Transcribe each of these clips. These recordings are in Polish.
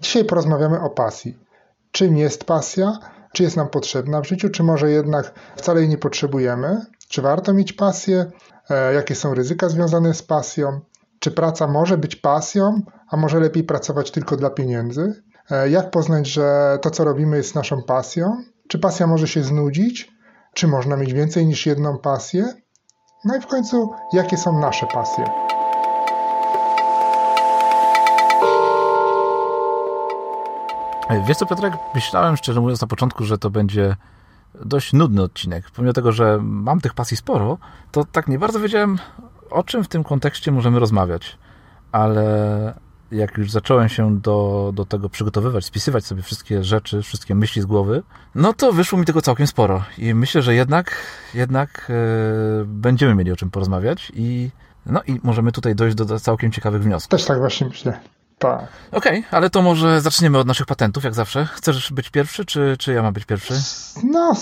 Dzisiaj porozmawiamy o pasji. Czym jest pasja? Czy jest nam potrzebna w życiu, czy może jednak wcale jej nie potrzebujemy? Czy warto mieć pasję? E, jakie są ryzyka związane z pasją? Czy praca może być pasją, a może lepiej pracować tylko dla pieniędzy? E, jak poznać, że to, co robimy, jest naszą pasją? Czy pasja może się znudzić? Czy można mieć więcej niż jedną pasję? No i w końcu, jakie są nasze pasje? Wiesz co, Piotrek, myślałem szczerze mówiąc na początku, że to będzie dość nudny odcinek. Pomimo tego, że mam tych pasji sporo, to tak nie bardzo wiedziałem, o czym w tym kontekście możemy rozmawiać. Ale jak już zacząłem się do, do tego przygotowywać, spisywać sobie wszystkie rzeczy, wszystkie myśli z głowy, no to wyszło mi tego całkiem sporo. I myślę, że jednak, jednak yy, będziemy mieli o czym porozmawiać i no i możemy tutaj dojść do, do całkiem ciekawych wniosków. Też tak właśnie myślę. Tak. Okej, okay, ale to może zaczniemy od naszych patentów, jak zawsze. Chcesz być pierwszy, czy, czy ja mam być pierwszy? No,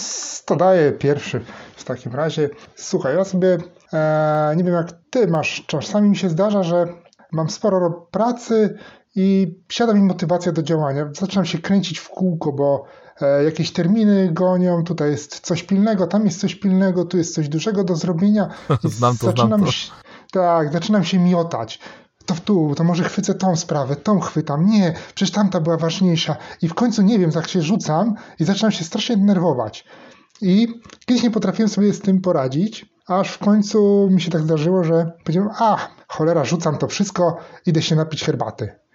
to daję pierwszy w takim razie. Słuchaj, ja sobie, e, nie wiem jak ty masz, czasami mi się zdarza, że mam sporo pracy i siada mi motywacja do działania. Zaczynam się kręcić w kółko, bo e, jakieś terminy gonią, tutaj jest coś pilnego, tam jest coś pilnego, tu jest coś dużego do zrobienia. znam to, zaczynam znam to. Się, tak, zaczynam się miotać to w tu, to może chwycę tą sprawę, tą chwytam. Nie, przecież tamta była ważniejsza. I w końcu nie wiem, tak się rzucam i zaczynam się strasznie denerwować. I kiedyś nie potrafiłem sobie z tym poradzić, aż w końcu mi się tak zdarzyło, że powiedziałem, a cholera, rzucam to wszystko, idę się napić herbaty.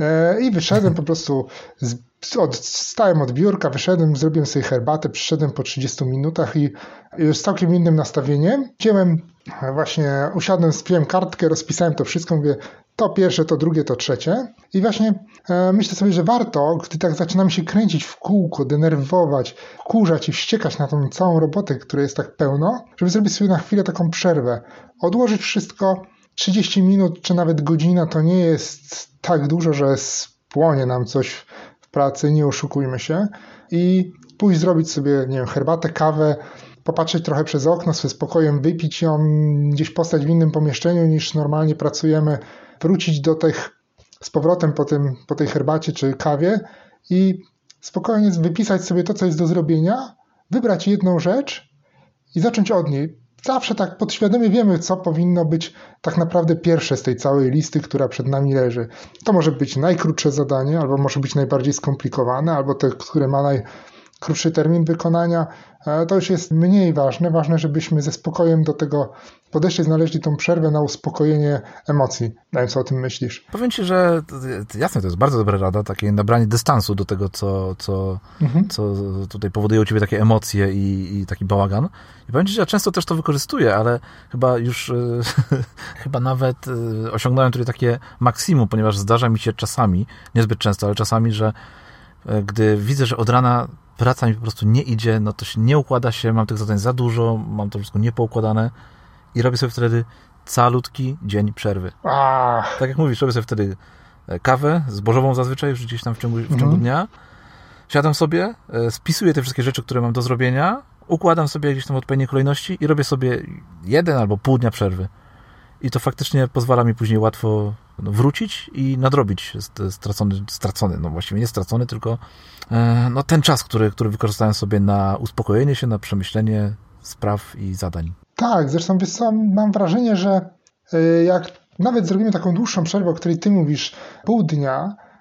E, I wyszedłem po prostu, z, od, stałem od biurka, wyszedłem, zrobiłem sobie herbatę, przyszedłem po 30 minutach i już z całkiem innym nastawieniem. Wziąłem właśnie, usiadłem, spiłem kartkę, rozpisałem to wszystko, mówię, to pierwsze, to drugie, to trzecie. I właśnie e, myślę sobie, że warto, gdy tak zaczynam się kręcić w kółko, denerwować, kurzać i wściekać na tą całą robotę, której jest tak pełno, żeby zrobić sobie na chwilę taką przerwę. Odłożyć wszystko, 30 minut czy nawet godzina to nie jest tak dużo, że spłonie nam coś w pracy, nie oszukujmy się. I pójść zrobić sobie, nie wiem, herbatę, kawę, popatrzeć trochę przez okno, sobie spokojem wypić ją, gdzieś postać w innym pomieszczeniu niż normalnie pracujemy, wrócić do tych z powrotem po, tym, po tej herbacie czy kawie i spokojnie wypisać sobie to, co jest do zrobienia, wybrać jedną rzecz i zacząć od niej zawsze tak podświadomie wiemy, co powinno być tak naprawdę pierwsze z tej całej listy, która przed nami leży. To może być najkrótsze zadanie, albo może być najbardziej skomplikowane, albo te, które ma najkrótszy termin wykonania. E, to już jest mniej ważne. Ważne, żebyśmy ze spokojem do tego podeszli, znaleźli tą przerwę na uspokojenie emocji. Nie wiem, co o tym myślisz. Powiem Ci, że jasne, to jest bardzo dobra rada, takie nabranie dystansu do tego, co, co, mhm. co tutaj powoduje u Ciebie takie emocje i, i taki bałagan. I powiem Ci, że ja często też to wykorzystuję, ale chyba już, e, chyba nawet e, osiągnąłem tutaj takie maksimum, ponieważ zdarza mi się czasami, niezbyt często, ale czasami, że gdy widzę, że od rana praca mi po prostu nie idzie, no to się nie układa się, mam tych zadań za dużo, mam to wszystko niepoukładane, i robię sobie wtedy calutki dzień przerwy. Ach. Tak jak mówisz, robię sobie wtedy e, kawę, zbożową zazwyczaj, już gdzieś tam w ciągu, w ciągu mhm. dnia. Siadam sobie, e, spisuję te wszystkie rzeczy, które mam do zrobienia, układam sobie gdzieś tam odpowiednie kolejności i robię sobie jeden albo pół dnia przerwy. I to faktycznie pozwala mi później łatwo wrócić i nadrobić stracony, stracony, no właściwie nie stracony, tylko e, no, ten czas, który, który wykorzystałem sobie na uspokojenie się, na przemyślenie spraw i zadań. Tak, zresztą mam wrażenie, że y, jak nawet zrobimy taką dłuższą przerwę, o której ty mówisz, pół dnia, e,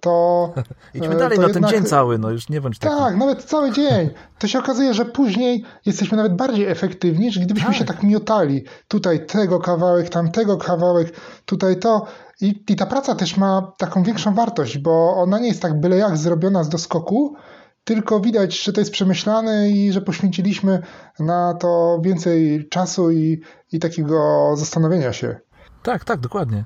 to. Idźmy dalej na jednak, ten dzień cały, no już nie bądź taki. Tak, nawet cały dzień. To się okazuje, że później jesteśmy nawet bardziej efektywni, niż gdybyśmy tak. się tak miotali. Tutaj tego kawałek, tamtego kawałek, tutaj to. I, I ta praca też ma taką większą wartość, bo ona nie jest tak byle jak zrobiona z doskoku, tylko widać, że to jest przemyślane i że poświęciliśmy na to więcej czasu i, i takiego zastanowienia się. Tak, tak, dokładnie.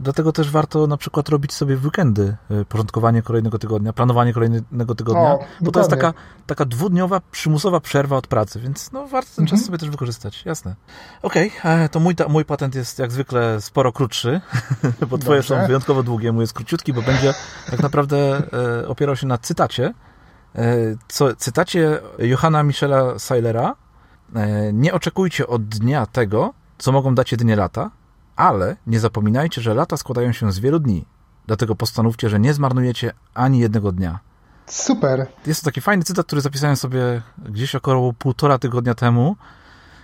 Dlatego też warto na przykład robić sobie w weekendy y, porządkowanie kolejnego tygodnia, planowanie kolejnego tygodnia, o, bo to jest taka, taka dwudniowa, przymusowa przerwa od pracy, więc no, warto ten mhm. czas sobie też wykorzystać, jasne. Okej, okay, to mój, mój patent jest jak zwykle sporo krótszy, bo twoje Dobrze. są wyjątkowo długie, mój jest króciutki, bo będzie tak naprawdę e, opierał się na cytacie, E, co, cytacie Johanna Michela Seilera, e, nie oczekujcie od dnia tego, co mogą dać jedynie lata, ale nie zapominajcie, że lata składają się z wielu dni. Dlatego postanówcie, że nie zmarnujecie ani jednego dnia. Super. Jest to taki fajny cytat, który zapisałem sobie gdzieś około półtora tygodnia temu.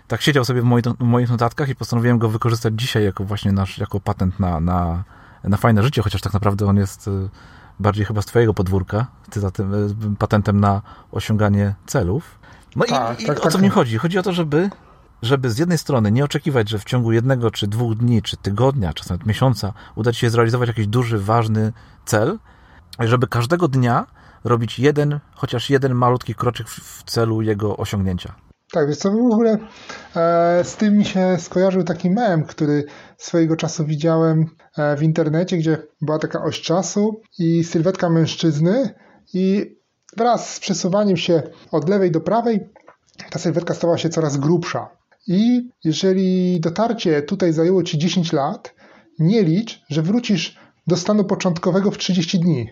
Tak siedział sobie w, moi, w moich notatkach i postanowiłem go wykorzystać dzisiaj jako właśnie nasz, jako patent na, na, na fajne życie, chociaż tak naprawdę on jest y, bardziej chyba z twojego podwórka, cytatem, y, patentem na osiąganie celów. No tak, i, i tak, o co tak. mi chodzi? Chodzi o to, żeby, żeby z jednej strony nie oczekiwać, że w ciągu jednego, czy dwóch dni, czy tygodnia, czy nawet miesiąca uda ci się zrealizować jakiś duży, ważny cel, żeby każdego dnia robić jeden, chociaż jeden malutki kroczek w celu jego osiągnięcia. Tak, więc co w ogóle e, z tym mi się skojarzył taki mem, który swojego czasu widziałem e, w internecie, gdzie była taka oś czasu i sylwetka mężczyzny i wraz z przesuwaniem się od lewej do prawej ta sylwetka stała się coraz grubsza. I jeżeli dotarcie tutaj zajęło Ci 10 lat, nie licz, że wrócisz do stanu początkowego w 30 dni.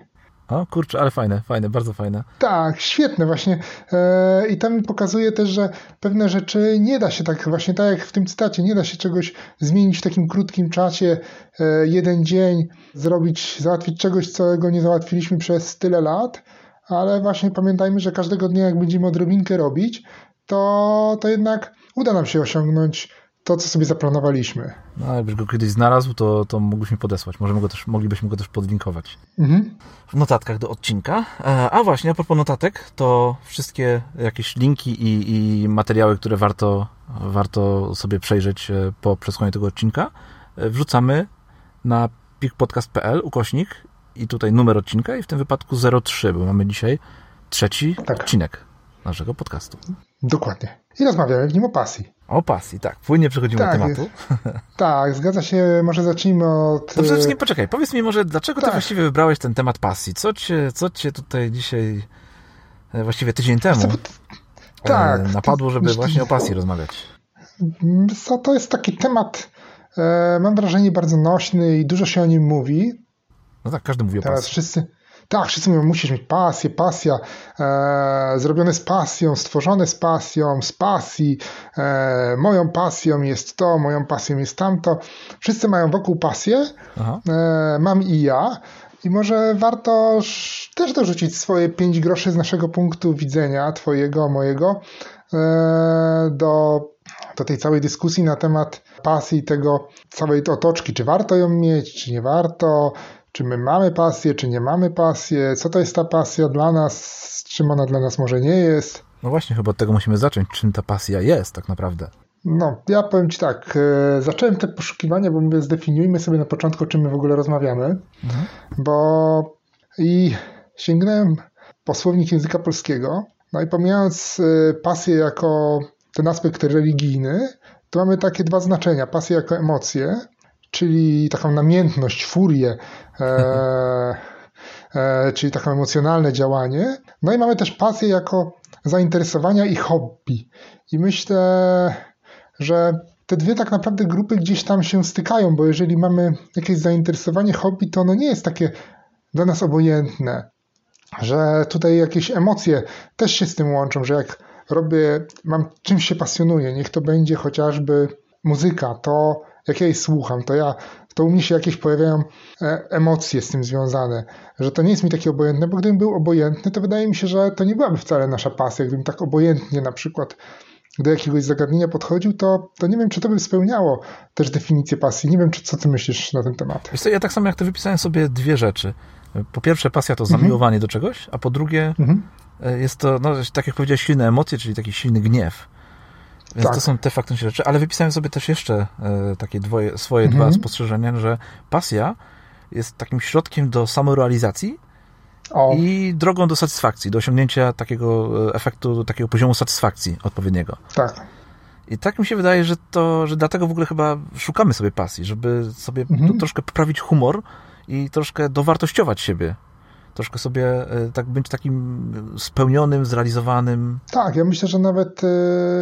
O kurczę, ale fajne, fajne, bardzo fajne. Tak, świetne właśnie. E, I tam mi pokazuje też, że pewne rzeczy nie da się tak, właśnie tak jak w tym cytacie, nie da się czegoś zmienić w takim krótkim czasie, e, jeden dzień, zrobić, załatwić czegoś, czego nie załatwiliśmy przez tyle lat, ale właśnie pamiętajmy, że każdego dnia, jak będziemy odrobinkę robić, to, to jednak uda nam się osiągnąć to, co sobie zaplanowaliśmy. No, jakbyś go kiedyś znalazł, to, to mógłbyśmy podesłać. Możemy go też, moglibyśmy go też podlinkować. Mhm. W notatkach do odcinka. E, a właśnie, a propos notatek, to wszystkie jakieś linki i, i materiały, które warto, warto sobie przejrzeć e, po przesłuchaniu tego odcinka, e, wrzucamy na pikpodcast.pl ukośnik i tutaj numer odcinka i w tym wypadku 03, bo mamy dzisiaj trzeci tak. odcinek naszego podcastu. Dokładnie. I rozmawiamy w nim o pasji. O pasji, tak. Płynnie przechodzimy tak, do tematu. Tak, zgadza się. Może zacznijmy od... To przede wszystkim poczekaj, powiedz mi może, dlaczego tak. ty właściwie wybrałeś ten temat pasji? Co cię, co cię tutaj dzisiaj, e, właściwie tydzień temu e, tak, napadło, żeby to, właśnie o pasji rozmawiać? Co, to jest taki temat, e, mam wrażenie, bardzo nośny i dużo się o nim mówi. No tak, każdy mówi o Teraz pasji. Wszyscy, tak, wszyscy mówią, musisz mieć pasję, pasja, e, zrobione z pasją, stworzone z pasją, z pasji, e, moją pasją jest to, moją pasją jest tamto. Wszyscy mają wokół pasję, e, mam i ja. I może warto też dorzucić swoje pięć groszy z naszego punktu widzenia, twojego, mojego, e, do, do tej całej dyskusji na temat pasji, tego całej otoczki, czy warto ją mieć, czy nie warto, czy my mamy pasję, czy nie mamy pasję, co to jest ta pasja dla nas, czym ona dla nas może nie jest. No właśnie, chyba od tego musimy zacząć, czym ta pasja jest tak naprawdę. No, ja powiem Ci tak, e, zacząłem te poszukiwania, bo mówię, zdefiniujmy sobie na początku, o czym my w ogóle rozmawiamy, mhm. bo i sięgnąłem po słownik języka polskiego, no i pomijając e, pasję jako ten aspekt religijny, to mamy takie dwa znaczenia. Pasję jako emocje, czyli taką namiętność, furię, e, e, czyli taką emocjonalne działanie. No i mamy też pasję jako zainteresowania i hobby. I myślę, że te dwie tak naprawdę grupy gdzieś tam się stykają, bo jeżeli mamy jakieś zainteresowanie, hobby, to ono nie jest takie dla nas obojętne, że tutaj jakieś emocje też się z tym łączą, że jak robię, mam czymś się pasjonuję, niech to będzie chociażby muzyka, to jak ja jej słucham, to ja, to u mnie się jakieś pojawiają e, emocje z tym związane, że to nie jest mi takie obojętne, bo gdybym był obojętny, to wydaje mi się, że to nie byłaby wcale nasza pasja. Gdybym tak obojętnie na przykład do jakiegoś zagadnienia podchodził, to, to nie wiem, czy to by spełniało też definicję pasji. Nie wiem, czy, co ty myślisz na ten temat. Wiesz co, ja tak samo jak ty wypisałem sobie dwie rzeczy. Po pierwsze, pasja to zamiłowanie mhm. do czegoś, a po drugie, mhm. E, jest to, no, tak jak powiedziałeś, silne emocje, czyli taki silny gniew. Więc tak. to są te faktyczne rzeczy, ale wypisałem sobie też jeszcze e, takie dwoje, swoje mhm. dwa spostrzeżenia, że pasja jest takim środkiem do samorealizacji o. i drogą do satysfakcji, do osiągnięcia takiego e, efektu, takiego poziomu satysfakcji odpowiedniego. Tak. I tak mi się wydaje, że to, że dlatego w ogóle chyba szukamy sobie pasji, żeby sobie mhm. troszkę poprawić humor i troszkę dowartościować siebie troszkę sobie e, tak być takim spełnionym, zrealizowanym. Tak, ja myślę, że nawet e,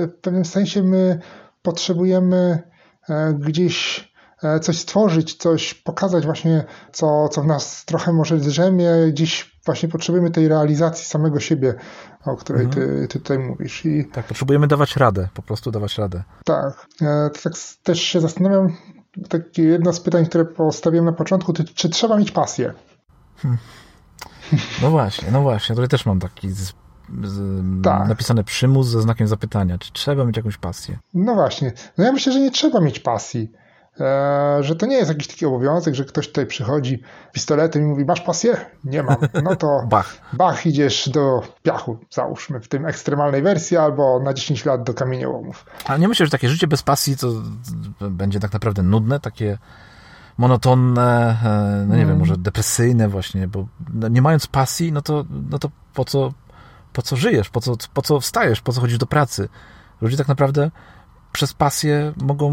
w pewnym sensie my potrzebujemy e, gdzieś coś stworzyć, coś pokazać właśnie, co, co w nas trochę może drzemie, gdzieś właśnie potrzebujemy tej realizacji samego siebie, o której mhm. ty, ty tutaj mówisz. I... Tak, potrzebujemy dawać radę, po prostu dawać radę. Tak, tak też się zastanawiam, takie jedno z pytań, które postawiłem na początku, czy trzeba mieć pasję? Hmm. No właśnie, no właśnie. Tutaj też mam taki z, z, tak. napisany przymus ze znakiem zapytania. Czy trzeba mieć jakąś pasję? No właśnie. No ja myślę, że nie trzeba mieć pasji. E, że to nie jest jakiś taki obowiązek, że ktoś tutaj przychodzi pistoletem i mówi, masz pasję? Nie mam. No to bach. bach, idziesz do piachu, załóżmy, w tym ekstremalnej wersji, albo na 10 lat do kamieniołomów. Ale nie myślę, że takie życie bez pasji to będzie tak naprawdę nudne, takie monotonne, e, no nie mm. wiem, może depresyjne właśnie, bo no nie mając pasji, no to, no to po co, po co żyjesz, po co, po co wstajesz, po co chodzisz do pracy? Ludzie tak naprawdę przez pasję mogą,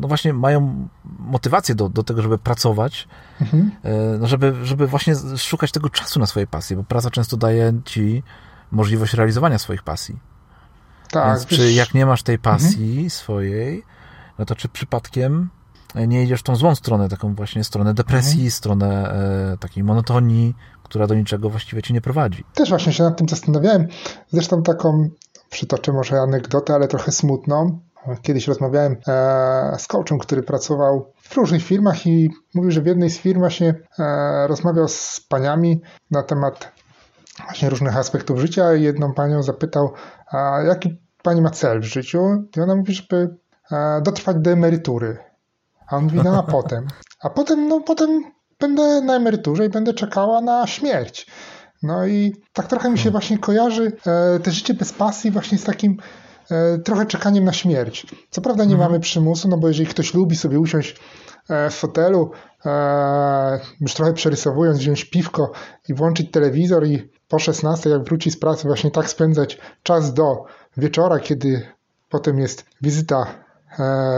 no właśnie mają motywację do, do tego, żeby pracować, mhm. E, no żeby, żeby właśnie szukać tego czasu na swoje pasje, bo praca często daje ci możliwość realizowania swoich pasji. Tak. Więc czy jak nie masz tej pasji mhm. swojej, no to czy przypadkiem nie idziesz w tą złą stronę, taką właśnie stronę depresji, mhm. stronę e, takiej monotonii, która do niczego właściwie ci nie prowadzi. Też właśnie się nad tym zastanawiałem. Zresztą taką, przytoczę może anegdotę, ale trochę smutną. Kiedyś rozmawiałem e, z coachem, który pracował w różnych firmach i mówił, że w jednej z firm właśnie e, rozmawiał z paniami na temat właśnie różnych aspektów życia i jedną panią zapytał, jaki pani ma cel w życiu? I ona mówi, żeby dotrwać do emerytury. A on mówi, no a potem? A potem, no potem będę na emeryturze i będę czekała na śmierć. No i tak trochę mi się właśnie kojarzy te życie bez pasji właśnie z takim E, trochę czekaniem na śmierć. Co prawda nie mhm. mamy przymusu, no bo jeżeli ktoś lubi sobie usiąść e, w fotelu, e, już trochę przerysowując, wziąć piwko i włączyć telewizor i po 16, jak wróci z pracy, właśnie tak spędzać czas do wieczora, kiedy potem jest wizyta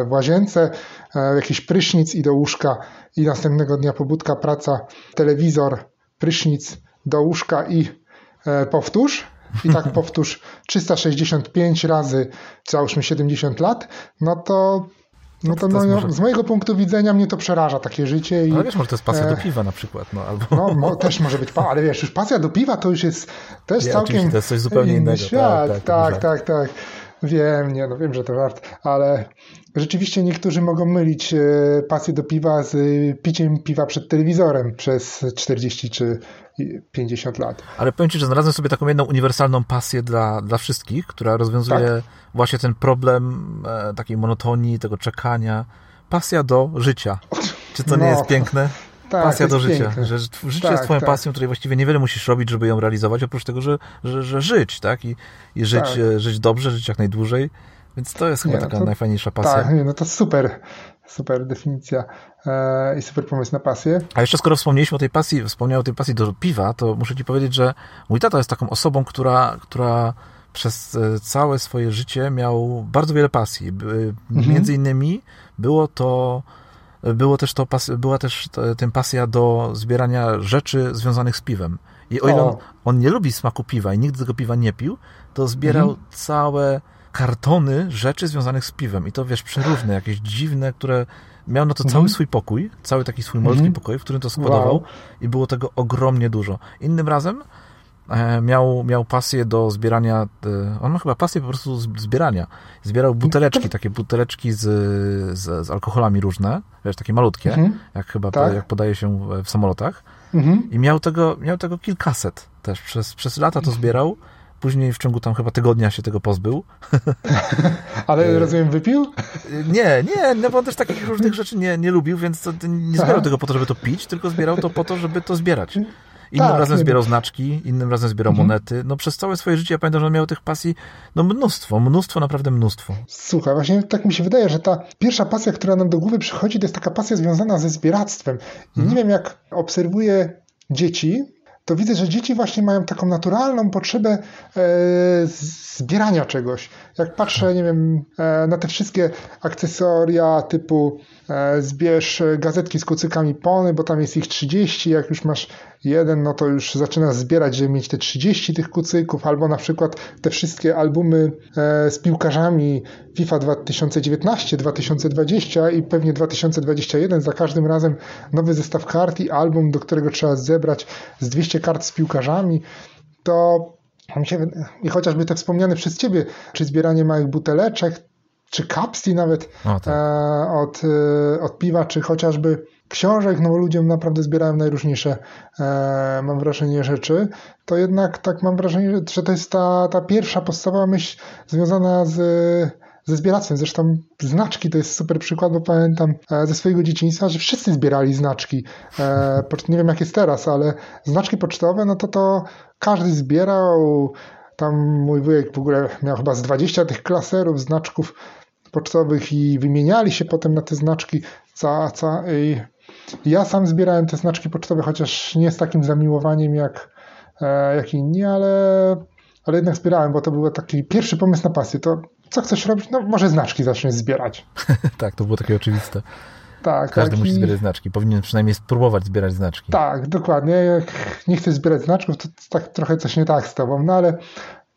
w łazience, jakiś prysznic i do łóżka i następnego dnia pobudka, praca, telewizor, prysznic, do łóżka i powtórz, i tak powtórz 365 razy, załóżmy 70 lat, no to no to, to no, może... z mojego punktu widzenia mnie to przeraża takie życie. I, ale wiesz, może to jest pasja e... do piwa na przykład. No, albo... no mo, też może być, ale wiesz, już pasja do piwa to już jest też nie, całkiem to jest coś zupełnie innego. Świat. Tak, tak, tak, tak, tak. Wiem, nie, no wiem, że to żart, ale rzeczywiście niektórzy mogą mylić e, pasję do piwa z piciem piwa przed telewizorem przez 40 czy 50 lat. Ale powiem Ci, że znalazłem sobie taką jedną uniwersalną pasję dla, dla wszystkich, która rozwiązuje tak. właśnie ten problem e, takiej monotonii, tego czekania. Pasja do życia. Czy to no. nie jest piękne? Tak, pasja do życia. Piękne. Że życie tak, jest twoją tak. pasją, której właściwie niewiele musisz robić, żeby ją realizować, oprócz tego, że, że, że żyć, tak? I, i żyć, tak. E, żyć dobrze, żyć jak najdłużej. Więc to jest chyba nie, taka to, najfajniejsza pasja. Tak, nie, no to super, super definicja e, i super pomysł na pasję. A jeszcze skoro wspomnieliśmy o tej pasji, wspomniał o tej pasji do piwa, to muszę ci powiedzieć, że mój tata jest taką osobą, która, która przez e, całe swoje życie miał bardzo wiele pasji. Mhm. Między innymi było to było też to, była też tym pasja do zbierania rzeczy związanych z piwem. I o ile on, on, nie lubi smaku piwa i nigdy tego piwa nie pił, to zbierał mhm. całe kartony rzeczy związanych z piwem. I to wiesz, przeróżne, jakieś dziwne, które miał na to cały mhm. swój pokój, cały taki swój malutki mhm. pokój, w którym to składował wow. i było tego ogromnie dużo. Innym razem miał, miał pasję do zbierania, e, on ma chyba pasję po prostu zbierania. Zbierał buteleczki, takie buteleczki z, z, z alkoholami różne, wiesz, takie malutkie, mhm. jak chyba tak. jak podaje się w samolotach. Mhm. I miał tego, miał tego kilkaset też. Przez, przez lata to zbierał Później w ciągu tam chyba tygodnia się tego pozbył. Ale e, rozumiem, wypił? Nie, nie, no bo on też takich różnych rzeczy nie, nie lubił, więc to, nie zbierał Aha. tego po to, żeby to pić, tylko zbierał to po to, żeby to zbierać. Innym tak, razem zbierał znaczki, innym razem zbierał mhm. monety. No przez całe swoje życie ja pamiętam, że on miał tych pasji no mnóstwo, mnóstwo, naprawdę mnóstwo. Słuchaj, właśnie tak mi się wydaje, że ta pierwsza pasja, która nam do głowy przychodzi, to jest taka pasja związana ze zbieractwem. I mhm. nie wiem, jak obserwuję dzieci, to widzę, że dzieci właśnie mają taką naturalną potrzebę e, zbierania czegoś. Jak patrzę, nie wiem, e, na te wszystkie akcesoria typu e, zbierz gazetki z kucykami Pony, bo tam jest ich 30, jak już masz jeden, no to już zaczynasz zbierać, żeby mieć te 30 tych kucyków, albo na przykład te wszystkie albumy z piłkarzami FIFA 2019, 2020 i pewnie 2021, za każdym razem nowy zestaw kart i album, do którego trzeba zebrać z 200 kart z piłkarzami, to i chociażby te wspomniane przez Ciebie, czy zbieranie małych buteleczek, czy kapsli nawet O, tak. e, od, e, od piwa, czy chociażby książek, no bo ludziom naprawdę zbierałem najróżniejsze, e, mam wrażenie, rzeczy, to jednak tak mam wrażenie, że to jest ta, ta pierwsza podstawowa myśl związana z, ze zbieractwem. Zresztą znaczki to jest super przykład, bo pamiętam e, ze swojego dzieciństwa, że wszyscy zbierali znaczki. E, nie wiem jak jest teraz, ale znaczki pocztowe, no to to każdy zbierał. Tam mój wujek w ogóle miał chyba z 20 tych klaserów, znaczków pocztowych i wymieniali się potem na te znaczki. Ca, ca, ja sam zbierałem te znaczki pocztowe, chociaż nie z takim zamiłowaniem jak, e, jak inni, ale, ale jednak zbierałem, bo to był taki pierwszy pomysł na pasję. To co chcesz robić? No może znaczki zaczniesz zbierać. tak, to było takie oczywiste. Tak, Każdy tak, musi i- zbierać znaczki. Powinien przynajmniej spróbować zbierać znaczki. Tak, dokładnie. Jak nie chcesz zbierać znaczków, to tak trochę coś nie tak z tobą, no ale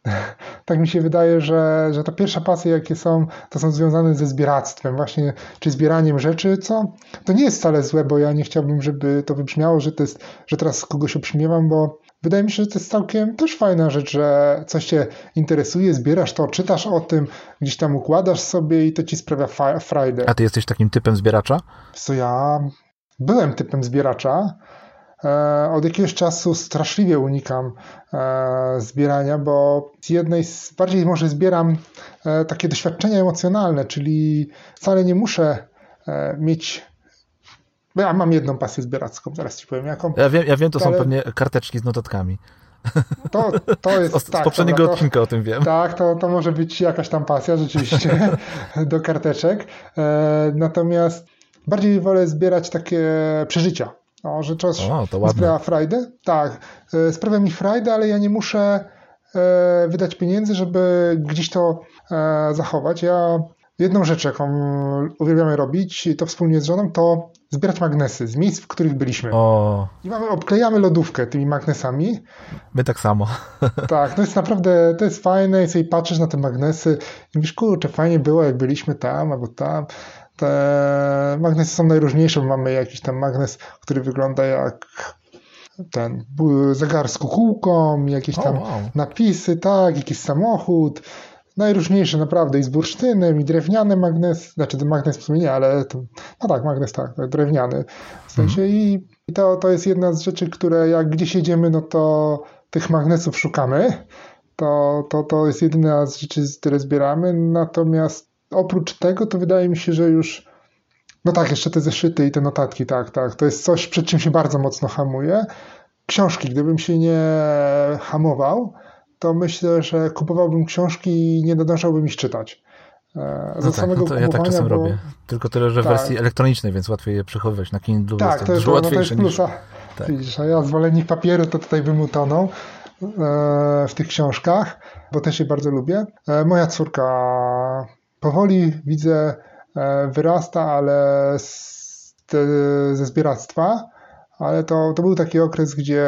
tak mi się wydaje, że, że ta pierwsza pasja, jakie są, to są związane ze zbieractwem, właśnie, czy zbieraniem rzeczy, co to nie jest wcale złe, bo ja nie chciałbym, żeby to wybrzmiało, że to jest, że teraz kogoś obśmiewam, bo wydaje mi się, że to jest całkiem też fajna rzecz, że coś cię interesuje, zbierasz to, czytasz o tym, gdzieś tam układasz sobie i to ci sprawia frajdę. A ty jesteś takim typem zbieracza? Co ja byłem typem zbieracza. E, Od jakiegoś czasu straszliwie unikam e, zbierania, bo z jednej z bardziej może zbieram e, takie doświadczenia emocjonalne, czyli wcale nie muszę mieć. Ja mam jedną pasję zbieracką, zaraz ci powiem jaką. Ja wiem, ja wiem to są Ale- pewnie karteczki z notatkami. To, to jest Z, z tak, poprzedniego dobra, to- odcinka o tym wiem. Tak, to, to może być jakaś tam pasja rzeczywiście do karteczek. E, natomiast bardziej wolę zbierać takie przeżycia. O, że coś O, to ładne. sprawia frajdę. Tak, e, sprawia mi frajdę, ale ja nie muszę e, wydać pieniędzy, żeby gdzieś to e, zachować. Ja jedną rzecz, jaką uwielbiamy robić, i to wspólnie z żoną, to zbierać magnesy z miejsc, w których byliśmy. O, I mamy, obklejamy lodówkę tymi magnesami. my tak samo. Tak, to jest naprawdę, to jest fajne i sobie patrzysz na te magnesy i mówisz, kurczę, fajnie było, jak byliśmy tam albo tam. Te magnesy są najróżniejsze, bo mamy jakiś tam magnes, który wygląda jak ten zegar z kukułką, jakieś tam wow. napisy, tak, jakiś samochód. Najróżniejsze naprawdę i z bursztynem, i drewniany magnes, znaczy ten magnes w sumie nie, ale to, no tak, magnes tak, drewniany w sensie i, i to, to jest jedna z rzeczy, które jak gdzieś jedziemy, no to tych magnesów szukamy, to, to, to jest jedyna z rzeczy, które zbieramy, natomiast oprócz tego to wydaje mi się, że już no tak, jeszcze te zeszyty i te notatki, tak, tak, to jest coś, przed czym się bardzo mocno hamuje. Książki, gdybym się nie hamował, to myślę, że kupowałbym książki i nie nadążałbym ich czytać. E, No tak, no to ja tak czasem bo- robię. Tylko tyle, że w Tak. wersji elektronicznej, więc łatwiej je przechowywać. Na Kindle Tak, jest to dużo no, to jest łatwiejsze niż... plusa. tak. Widzisz, a ja zwolennik papieru to tutaj bym utonął e, w tych książkach, bo też je bardzo lubię. E, moja córka powoli widzę e, wyrasta, ale z, te, ze zbieractwa, ale to, to był taki okres, gdzie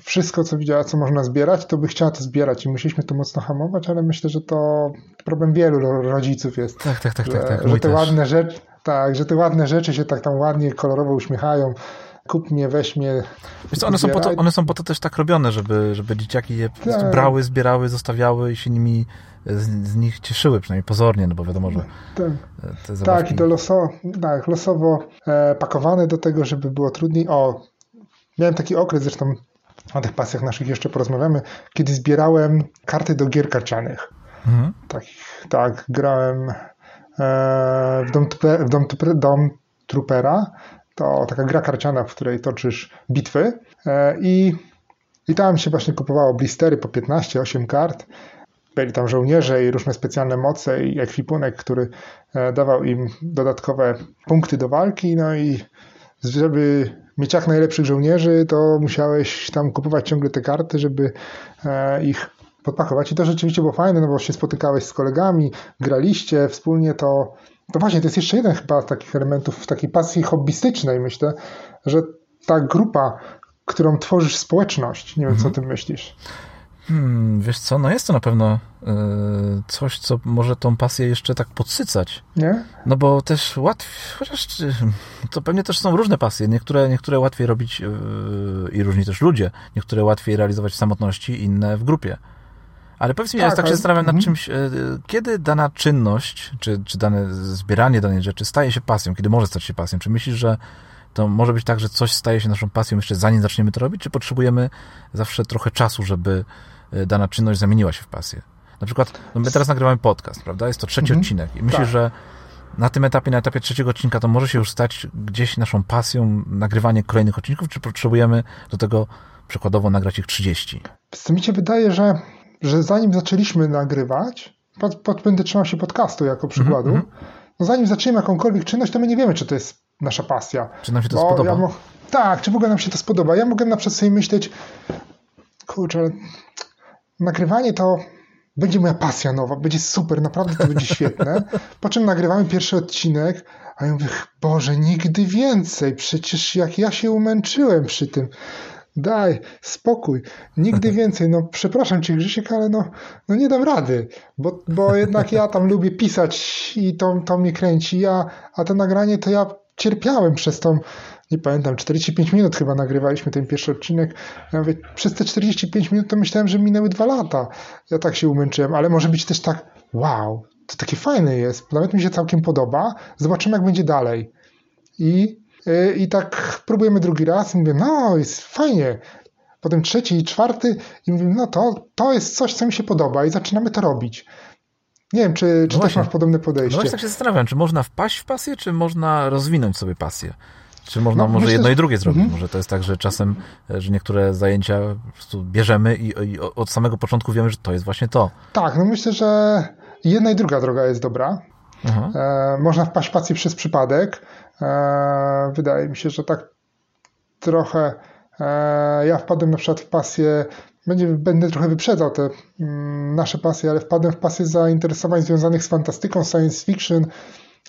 wszystko, co widziała, co można zbierać, to by chciała to zbierać i musieliśmy to mocno hamować, ale myślę, że to problem wielu ro- rodziców jest. Tak, tak, tak, że, tak, tak. że te też. ładne rzeczy, tak, że te ładne rzeczy się tak tam ładnie, kolorowo uśmiechają. Kup mnie, weź mnie. Wiesz co, one, są po to, one są po to też tak robione, żeby, żeby dzieciaki je Tak. brały, zbierały, zostawiały i się nimi z, z nich cieszyły, przynajmniej pozornie, no bo wiadomo, że Tak, te tak i to loso, tak, losowo e, pakowane do tego, żeby było trudniej. O, miałem taki okres, zresztą o tych pasjach naszych jeszcze porozmawiamy, kiedy zbierałem karty do gier karcianych. Mhm. Takich, tak, grałem e, w Dom, w Dom, Dom Troopera. To taka gra karciana, w której toczysz bitwy. E, i, I tam się właśnie kupowało blistery po 15, 8 kart. Byli tam żołnierze i różne specjalne moce i ekwipunek, który e, dawał im dodatkowe punkty do walki. No i żeby mieć jak najlepszych żołnierzy, to musiałeś tam kupować ciągle te karty, żeby e, ich podpakować. I to rzeczywiście było fajne, no bo się spotykałeś z kolegami, graliście wspólnie, to, to właśnie to jest jeszcze jeden chyba z takich elementów takiej pasji hobbystycznej, myślę, że ta grupa, którą tworzysz społeczność, nie wiem, co o tym myślisz. Hmm, wiesz co, no jest to na pewno y, coś, co może tą pasję jeszcze tak podsycać. Nie? No bo też łatwiej, chociaż to pewnie też są różne pasje. Niektóre, niektóre łatwiej robić yy, i różni też ludzie. Niektóre łatwiej realizować w samotności, inne w grupie. Ale powiedz mi, tak, ja tak się zastanawiam nad mhm. czymś, e, kiedy dana czynność, czy, czy dane zbieranie danej rzeczy staje się pasją, kiedy może stać się pasją? Czy myślisz, że to może być tak, że coś staje się naszą pasją jeszcze zanim zaczniemy to robić, czy potrzebujemy zawsze trochę czasu, żeby e, dana czynność zamieniła się w pasję? Na przykład, no my teraz nagrywamy podcast, prawda? Jest to trzeci mhm. odcinek i myślę, tak. że na tym etapie, na etapie trzeciego odcinka to może się już stać gdzieś naszą pasją nagrywanie kolejnych odcinków, czy potrzebujemy do tego przykładowo nagrać ich 30? Co mi się wydaje, że, że zanim zaczęliśmy nagrywać, pod, pod, będę trzymał się podcastu jako przykładu, mm -hmm. no zanim zaczniemy jakąkolwiek czynność, to my nie wiemy, czy to jest nasza pasja. Czy nam się to Bo spodoba? Ja tak, czy w ogóle nam się to spodoba. Ja mogę na przykład sobie myśleć, kurczę, nagrywanie to będzie moja pasja nowa, będzie super, naprawdę to będzie świetne. Po czym nagrywamy pierwszy odcinek, a ja mówię, Boże, nigdy więcej, przecież jak ja się umęczyłem przy tym. Daj, spokój, nigdy więcej. No przepraszam cię Grzesiek, ale no, no nie dam rady, bo, bo jednak ja tam lubię pisać i to, to mnie kręci, a, a to nagranie to ja cierpiałem przez tą nie pamiętam, 45 minut chyba nagrywaliśmy ten pierwszy odcinek. Ja mówię, przez te 45 minut to myślałem, że minęły dwa lata. Ja tak się umęczyłem, ale może być też tak, wow, to takie fajne jest, nawet mi się całkiem podoba, zobaczymy jak będzie dalej. I, i tak próbujemy drugi raz i mówię, no jest fajnie. Potem trzeci i czwarty i mówię, no to, to jest coś, co mi się podoba i zaczynamy to robić. Nie wiem, czy, czy no też masz podobne podejście. No właśnie tak się zastanawiam, czy można wpaść w pasję, czy można rozwinąć sobie pasję? Czy można no, może myślę, jedno i drugie zrobić? -hmm. Może to jest tak, że czasem, że niektóre zajęcia po prostu bierzemy i, i, od samego początku wiemy, że to jest właśnie to. Tak, no myślę, że jedna i druga droga jest dobra. Mhm. E, można wpaść w pasję przez przypadek. E, wydaje mi się, że tak trochę e, ja wpadłem na przykład w pasję będzie, będę trochę wyprzedzał te mm, nasze pasje, ale wpadłem w pasję zainteresowań związanych z fantastyką, science fiction,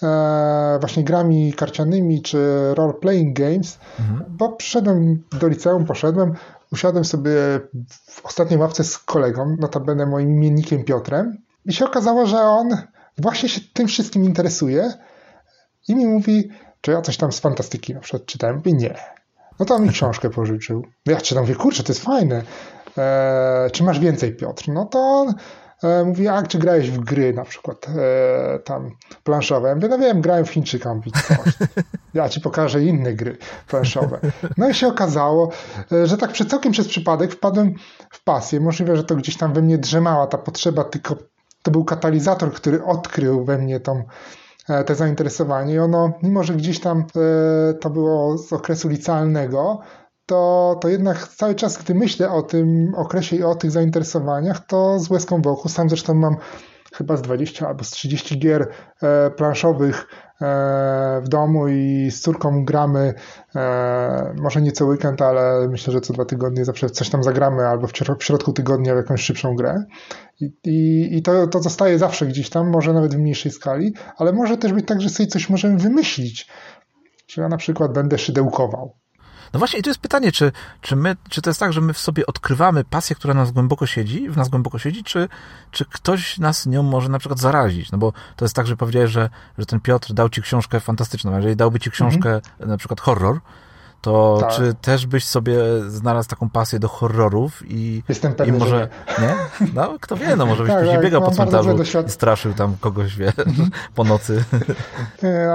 e, właśnie grami karcianymi czy role-playing games, mhm. bo przyszedłem do liceum, poszedłem, usiadłem sobie w ostatniej ławce z kolegą, notabene moim imiennikiem Piotrem i się okazało, że on właśnie się tym wszystkim interesuje i mi mówi, czy ja coś tam z fantastyki na przykład czytałem? I nie. No to on mi książkę pożyczył. Ja czytam, mówię, kurczę, to jest fajne. E, czy masz więcej, Piotr? No to e, mówi, a czy grałeś w gry na przykład e, tam planszowe? Ja mówię, no wiem, grałem w Chińczyka. Mówi, ja ci pokażę inne gry planszowe. No i się okazało, e, że tak przed całkiem przez przypadek wpadłem w pasję. Możliwe, że to gdzieś tam we mnie drzemała ta potrzeba, tylko to był katalizator, który odkrył we mnie tą te zainteresowanie i ono, mimo że gdzieś tam e, to było z okresu licealnego, to, to jednak cały czas, gdy myślę o tym okresie i o tych zainteresowaniach, to z łezką wokół. Sam zresztą mam chyba z 20 albo z 30 gier e, planszowych e, w domu i z córką gramy, e, może nie co weekend, ale myślę, że co dwa tygodnie zawsze coś tam zagramy albo w środku tygodnia w jakąś szybszą grę. I, i, i to, to zostaje zawsze gdzieś tam, może nawet w mniejszej skali, ale może też być tak, że sobie coś możemy wymyślić. Czy ja na przykład będę szydełkował no właśnie, i tu jest pytanie, czy, czy, my, czy to jest tak, że my w sobie odkrywamy pasję, która nas głęboko siedzi, w nas głęboko siedzi, czy, czy ktoś nas nią może na przykład zarazić? No bo to jest tak, że powiedziałeś, że, że ten Piotr dał ci książkę fantastyczną, jeżeli dałby ci książkę, mhm. na przykład horror, to tak. czy też byś sobie znalazł taką pasję do horrorów i, Jestem pewny, i może, nie. nie? No, kto wie, no może byś tak, później tak, biegał po cmentarzu i straszył tam kogoś, wie, po nocy.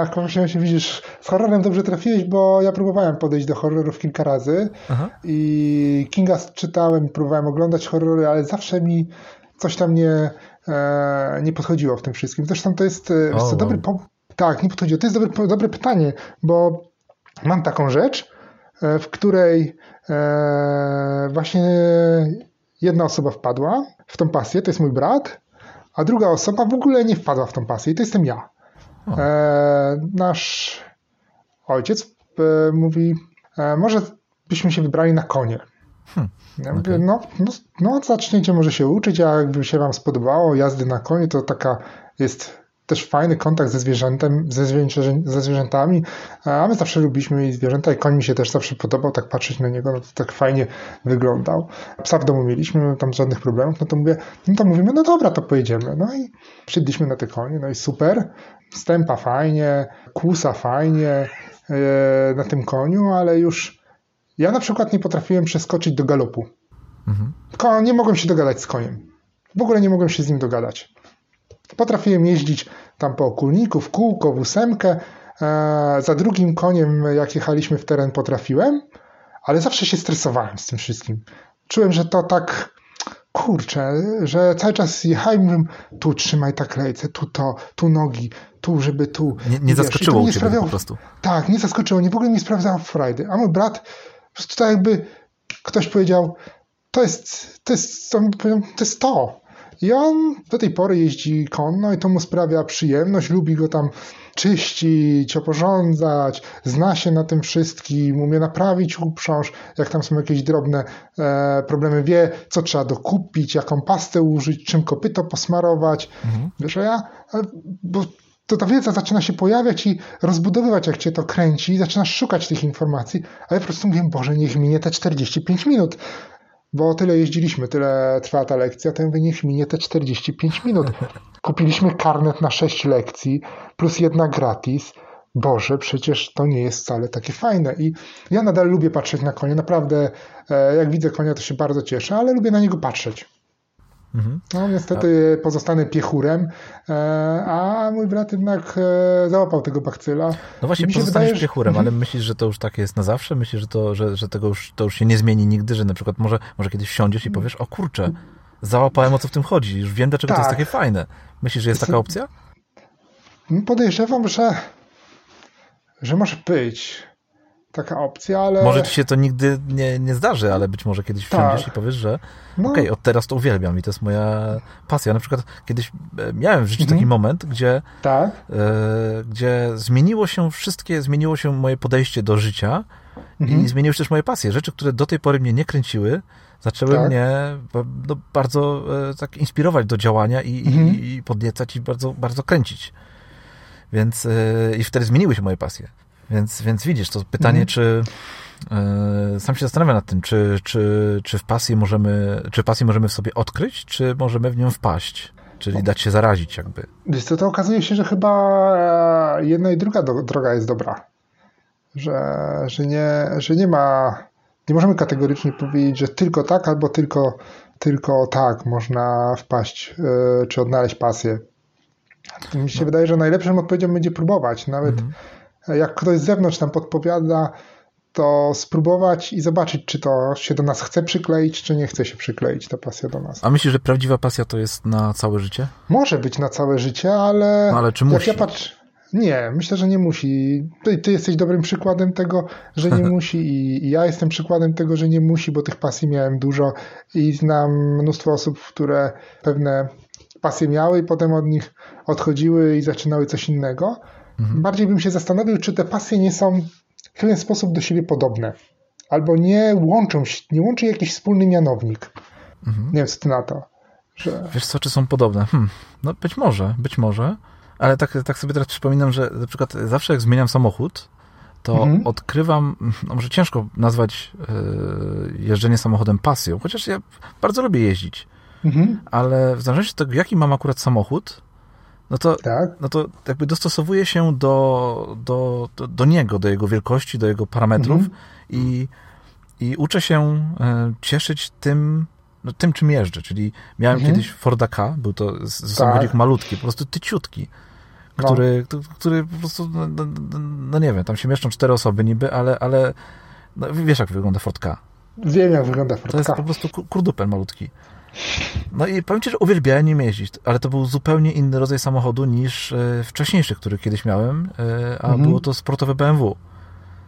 A właśnie się widzisz, z horrorem dobrze trafiłeś, bo ja próbowałem podejść do horrorów kilka razy Aha. i Kinga czytałem, próbowałem oglądać horrory, ale zawsze mi coś tam nie, e, nie podchodziło w tym wszystkim. Zresztą to jest, e, o, co, dobry po... tak, nie podchodziło. To jest dobre, dobre pytanie, bo mam taką rzecz, E, w której e, właśnie jedna osoba wpadła w tą pasję, to jest mój brat, a druga osoba w ogóle nie wpadła w tą pasję i to jestem ja. E, nasz ojciec mówi, może byśmy się wybrali na konie. Hmm, ja mówię, okay. no, no, no, zaczniecie może się uczyć, a jakby się wam spodobało jazdy na konie, to taka jest też fajny kontakt ze zwierzętem, ze, zwierzę, ze zwierzętami, a my zawsze lubiliśmy i zwierzęta i koń mi się też zawsze podobał, tak patrzeć na niego, no to tak fajnie wyglądał. Psa w domu mieliśmy, tam żadnych problemów, no to mówię, no to mówimy, no dobra, to pojedziemy. No i przyszliśmy na te konie, no i super, stępa fajnie, kłusa fajnie yy, na tym koniu, ale już ja na przykład nie potrafiłem przeskoczyć do galopu. Mhm. nie mogłem się dogadać z koniem. W ogóle nie mogłem się z nim dogadać. Potrafiłem jeździć tam po okulniku, w kółko, w ósemkę. E, za drugim koniem, jak jechaliśmy w teren, potrafiłem, ale zawsze się stresowałem z tym wszystkim. Czułem, że to tak kurczę, że cały czas jechałem, tu trzymaj tak lejce, tu to, tu nogi, tu, żeby tu. Nie, nie zaskoczyło cię po prostu. Tak, nie zaskoczyło, nie w ogóle nie sprawdzało frajdy. A mój brat, po prostu tak jakby ktoś powiedział, to jest, to jest, to jest to. I on do tej pory jeździ konno i to mu sprawia przyjemność, lubi go tam czyścić, oporządzać, zna się na tym wszystkim, umie naprawić uprząż, jak tam są jakieś drobne e, problemy, wie, co trzeba dokupić, jaką pastę użyć, czym kopyto posmarować. Mhm. Wiesz, a ja, e, bo to ta wiedza zaczyna się pojawiać i rozbudowywać, jak cię to kręci, zaczynasz szukać tych informacji, a ja po prostu mówię, Boże, niech minie te 45 minut bo tyle jeździliśmy, tyle trwała ta lekcja, ten wynik minie te 45 minut. Kupiliśmy karnet na 6 lekcji, plus jedna gratis. Boże, przecież to nie jest wcale takie fajne. I ja nadal lubię patrzeć na konie. Naprawdę, e, jak widzę konia, to się bardzo cieszę, ale lubię na niego patrzeć. Mhm. No niestety a... pozostanę piechurem, e, a mój brat jednak e, załapał tego bakcyla. No właśnie, pozostaniesz wydaje, piechurem, mhm. ale myślisz, że to już tak jest na zawsze? Myślisz, że, to, że, że tego już, to już się nie zmieni nigdy, że na przykład może, może kiedyś wsiądziesz i powiesz, o kurczę, załapałem o co w tym chodzi, już wiem dlaczego tak. to jest tak. takie fajne. Myślisz, że jest taka opcja? Podejrzewam, że, że może być taka opcja, ale... Może ci się to nigdy nie, nie zdarzy, ale być może kiedyś wsiądziesz tak. i powiesz, że no. okej, okay, od teraz to uwielbiam i to jest moja pasja. Na przykład kiedyś e, miałem w życiu mhm. taki moment, gdzie, tak. e, gdzie zmieniło się wszystkie, zmieniło się moje podejście do życia mhm. i zmieniły się też moje pasje. Rzeczy, które do tej pory mnie nie kręciły, zaczęły tak. mnie no, bardzo e, tak inspirować do działania i, mhm. i, i podniecać i bardzo, bardzo kręcić. Więc e, i wtedy zmieniły się moje pasje. Więc, więc widzisz, to pytanie, mhm. czy yy, sam się zastanawiam nad tym, czy, czy, czy w pasji możemy, czy pasję możemy w sobie odkryć, czy możemy w nią wpaść, czyli dać się zarazić jakby. Wiesz co, to okazuje się, że chyba e, jedna i druga do, droga jest dobra. Że, że, nie, że nie ma, nie możemy kategorycznie powiedzieć, że tylko tak albo tylko, tylko tak można wpaść, yy, czy odnaleźć pasję. Mi się no. wydaje, że najlepszym odpowiedzią będzie próbować. Nawet mhm jak ktoś z zewnątrz nam podpowiada, to spróbować i zobaczyć, czy to się do nas chce przykleić, czy nie chce się przykleić ta pasja do nas. A myślisz, że prawdziwa pasja to jest na całe życie? Może być na całe życie, ale. No, ale czy musi? Ja patrz... Nie, myślę, że nie musi. Ty, ty, jesteś dobrym przykładem tego, że nie musi, i, i ja jestem przykładem tego, że nie musi, bo tych pasji miałem dużo i znam mnóstwo osób, które pewne pasje miały i potem od nich odchodziły i zaczynały coś innego. Mhm. Bardziej bym się zastanowił, czy te pasje nie są w pewien sposób do siebie podobne. Albo nie łączą się, nie łączy jakiś wspólny mianownik. Mhm. Nie wiem, co ty na to. Że... Wiesz co, czy są podobne? Hm, no być może, być może. Ale tak, tak sobie teraz przypominam, że na przykład zawsze jak zmieniam samochód, to mhm. odkrywam, no może ciężko nazwać yy, jeżdżenie samochodem pasją, chociaż ja bardzo lubię jeździć. Mhm. Ale w zależności od tego, jaki mam akurat samochód, no to, tak? no to jakby dostosowuje się do, do, do, do niego, do jego wielkości, do jego parametrów mhm. i, i uczę się e, cieszyć tym, no, tym, czym jeżdżę. Czyli miałem mhm. kiedyś Forda K, był to z, tak. samochodzik malutki, po prostu tyciutki, który, no. który po prostu, no, no, no, nie wiem, tam się mieszczą cztery osoby niby, ale, ale no, wiesz, jak wygląda Ford K. Wiem, jak wygląda Ford K. To jest po prostu kurdupel malutki. No i powiem Ci, że uwielbiałem nim jeździć, ale to był zupełnie inny rodzaj samochodu niż e, wcześniejszy, który kiedyś miałem, e, a mhm. było to sportowe BMW.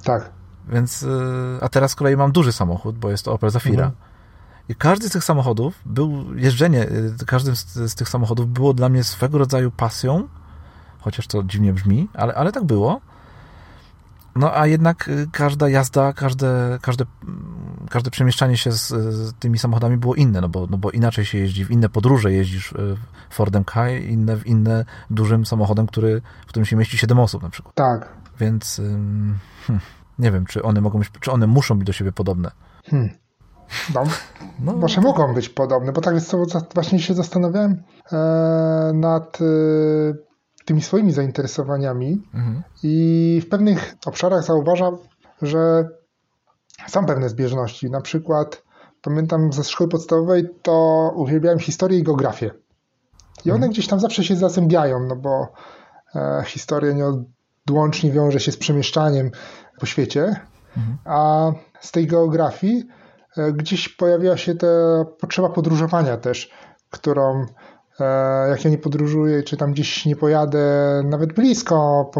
Tak. Więc, e, a teraz z kolei mam duży samochód, bo jest to Opel Zafira. Mhm. I każdy z tych samochodów był, jeżdżenie każdym z, z, tych samochodów było dla mnie swego rodzaju pasją, chociaż to dziwnie brzmi, ale, ale tak było. No a jednak y, każda jazda, każde, każde, każde przemieszczanie się z, z, tymi samochodami było inne, no bo, no bo inaczej się jeździ, w inne podróże jeździsz y, Fordem Ka, inne w inne dużym samochodem, który, w którym się mieści 7 osób na przykład. Tak. Więc hmm, nie wiem, czy one mogą być, czy one muszą być do siebie podobne. Hmm. No, no, może mogą być podobne, bo tak jest, właśnie się zastanawiałem e, nad e, tymi swoimi zainteresowaniami mhm. i w pewnych obszarach zauważam, że są pewne zbieżności. Na przykład pamiętam ze szkoły podstawowej, to uwielbiałem historię i geografię. I one mhm. gdzieś tam zawsze się zazębiają, no bo e, historia nieodłącznie wiąże się z przemieszczaniem po świecie, mhm. a z tej geografii e, gdzieś pojawiła się ta potrzeba podróżowania też, którą jak ja nie podróżuję, czy tam gdzieś nie pojadę nawet blisko,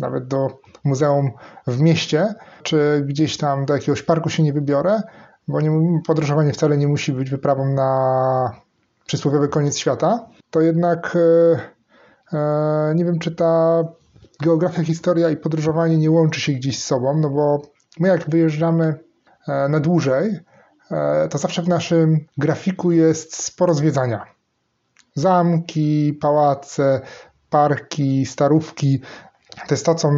nawet do muzeum w mieście, czy gdzieś tam do jakiegoś parku się nie wybiorę, bo nie, podróżowanie wcale nie musi być wyprawą na przysłowiowy koniec świata, to jednak e, e, nie wiem, czy ta geografia, historia i podróżowanie nie łączy się gdzieś z sobą, no bo my jak wyjeżdżamy e, na dłużej, e, to zawsze w naszym grafiku jest sporo zwiedzania. Zamki, pałace, parki, starówki, to jest to, co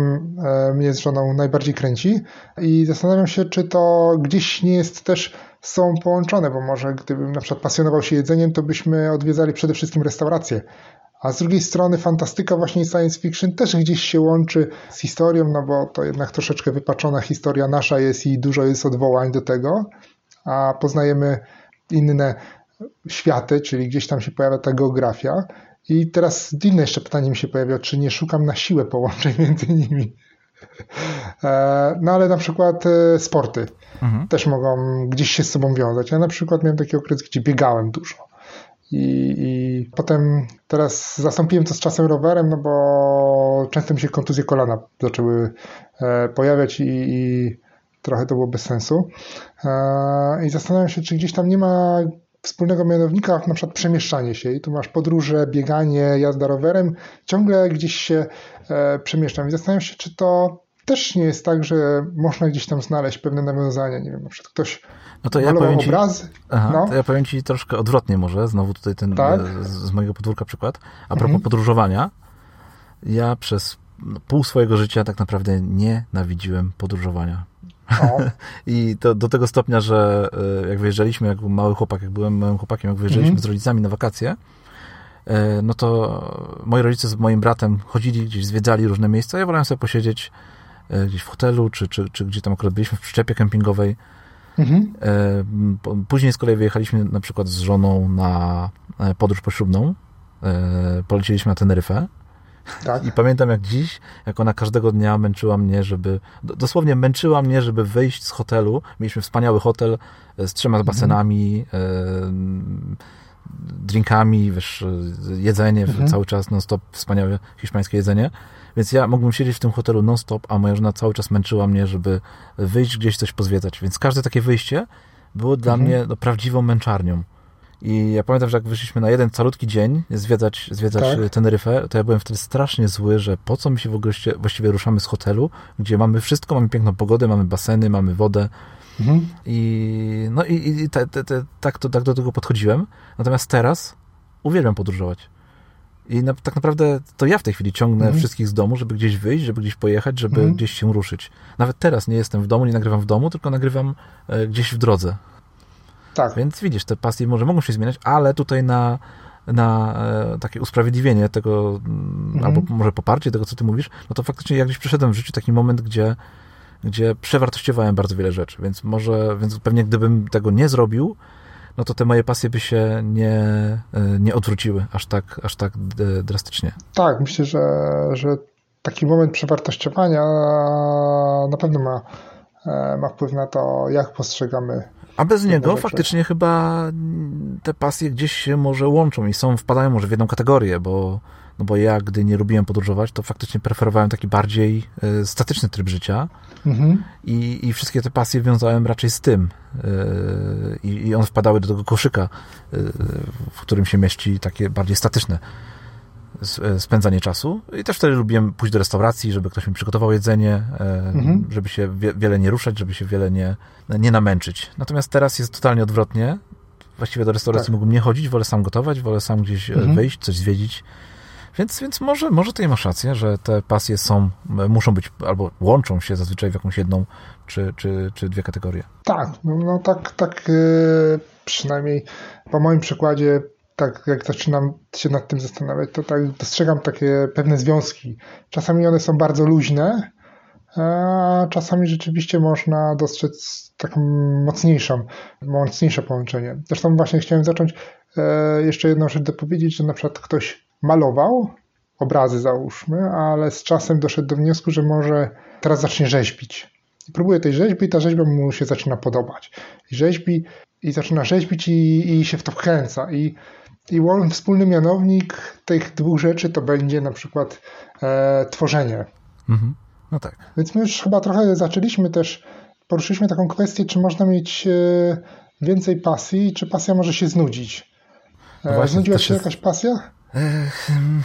mnie z żoną najbardziej kręci. I zastanawiam się, czy to gdzieś nie jest też są połączone, bo może gdybym na przykład pasjonował się jedzeniem, to byśmy odwiedzali przede wszystkim restauracje. A z drugiej strony fantastyka właśnie science fiction też gdzieś się łączy z historią, no bo to jednak troszeczkę wypaczona historia nasza jest i dużo jest odwołań do tego, a poznajemy inne światy, czyli gdzieś tam się pojawia ta geografia. I teraz inne jeszcze pytanie mi się pojawia, czy nie szukam na siłę połączeń między nimi. E, no ale na przykład e, sporty mhm. też mogą gdzieś się z sobą wiązać. Ja na przykład miałem taki okres, gdzie biegałem dużo. I, I, potem teraz zastąpiłem to z czasem rowerem, no bo często mi się kontuzje kolana zaczęły e, pojawiać i, i trochę to było bez sensu. I zastanawiam się, czy gdzieś tam nie ma wspólnego mianownika, na przykład przemieszczanie się. I tu masz podróże, bieganie, jazda rowerem, ciągle gdzieś się e, przemieszczam. I zastanawiam się, czy to też nie jest tak, że można gdzieś tam znaleźć pewne nawiązania. Nie wiem, na przykład ktoś no to ja powiem ci, obrazy. Aha, no. to ja powiem ci troszkę odwrotnie może, znowu tutaj ten tak? z, z, mojego podwórka przykład. A propos mhm. podróżowania, ja przez pół swojego życia tak naprawdę nienawidziłem podróżowania. I to do tego stopnia, że e, jak wyjeżdżaliśmy, jak mały chłopak, jak byłem małym chłopakiem, jak wyjeżdżaliśmy mhm. z rodzicami na wakacje, e, no to moi rodzice z moim bratem chodzili gdzieś, zwiedzali różne miejsca. Ja wolałem sobie posiedzieć e, gdzieś w hotelu, czy, czy, czy gdzie tam akurat byliśmy w przyczepie kempingowej. Mhm. Później z kolei wyjechaliśmy na przykład z żoną na podróż poślubną. Polecieliśmy na Teneryfę. Tak. I pamiętam jak dziś, jak ona każdego dnia męczyła mnie, żeby, dosłownie męczyła mnie, żeby wyjść z hotelu. Mieliśmy wspaniały hotel e, z trzema basenami, mhm. drinkami, wiesz, jedzenie mhm. cały czas, non-stop, wspaniałe hiszpańskie jedzenie. Więc ja mógłbym siedzieć w tym hotelu non-stop, a moja żona cały czas męczyła mnie, żeby wyjść gdzieś coś pozwiedzać. Więc każde takie wyjście było dla mhm. mnie no, prawdziwą męczarnią. I ja pamiętam, że jak wyszliśmy na jeden calutki dzień zwiedzać, zwiedzać tak. Teneryfę, to ja byłem wtedy strasznie zły, że po co my się w ogóle właściwie ruszamy z hotelu, gdzie mamy wszystko, mamy piękną pogodę, mamy baseny, mamy wodę. Mhm. I no i, i te, te, te, tak, to, tak do tego podchodziłem. Natomiast teraz uwielbiam podróżować. I na, tak naprawdę to ja w tej chwili ciągnę mhm. wszystkich z domu, żeby gdzieś wyjść, żeby gdzieś pojechać, żeby mhm. gdzieś się ruszyć. Nawet teraz nie jestem w domu, nie nagrywam w domu, tylko nagrywam e, gdzieś w drodze. Tak. Więc widzisz, te pasje może mogą się zmieniać, ale tutaj na, na e, takie usprawiedliwienie tego, mm, mhm. albo może poparcie tego, co ty mówisz, no to faktycznie jak gdzieś przeszedłem w życiu taki moment, gdzie, gdzie przewartościowałem bardzo wiele rzeczy, więc może, więc pewnie gdybym tego nie zrobił, no to te moje pasje by się nie, e, nie odwróciły aż tak, aż tak drastycznie. Tak, myślę, że, że taki moment przewartościowania na pewno ma, e, ma wpływ na to, jak postrzegamy a bez niego faktycznie chyba te pasje gdzieś się może łączą i są, wpadają może w jedną kategorię, bo, no bo ja, gdy nie lubiłem podróżować, to faktycznie preferowałem taki bardziej y, statyczny tryb życia mhm. I, i wszystkie te pasje wiązałem raczej z tym. Y, I one wpadały do tego koszyka, y, w którym się mieści takie bardziej statyczne E, spędzanie czasu. I też wtedy lubiłem pójść do restauracji, żeby ktoś mi przygotował jedzenie, e, mhm. żeby się wiele nie ruszać, żeby się wiele nie, nie namęczyć. Natomiast teraz jest totalnie odwrotnie. Właściwie do restauracji tak. mógłbym nie chodzić, wolę sam gotować, wolę sam gdzieś e, mhm. wyjść, coś zwiedzić. Więc, więc może, może tutaj masz rację, że te pasje są, muszą być albo łączą się zazwyczaj w jakąś jedną czy, czy, czy dwie kategorie. Tak, no, no tak, tak przynajmniej po moim przykładzie tak jak zaczynam się nad tym zastanawiać, to tak dostrzegam takie pewne związki. Czasami one są bardzo luźne, a czasami rzeczywiście można dostrzec taką mocniejszą, mocniejsze połączenie. Zresztą właśnie chciałem zacząć e, jeszcze jedną rzecz dopowiedzieć, że na przykład ktoś malował obrazy załóżmy, ale z czasem doszedł do wniosku, że może teraz zacznie rzeźbić. I próbuje tej rzeźby i ta rzeźba mu się zaczyna podobać. I rzeźbi i zaczyna rzeźbić i, i się w to wkręca. I, i wspólny mianownik tych dwóch rzeczy to będzie na przykład e, tworzenie. Mhm. No tak. Więc my już chyba trochę zaczęliśmy też, poruszyliśmy taką kwestię, czy można mieć e, więcej pasji, czy pasja może się znudzić. No e, właśnie, Znudziła się jest... jakaś pasja?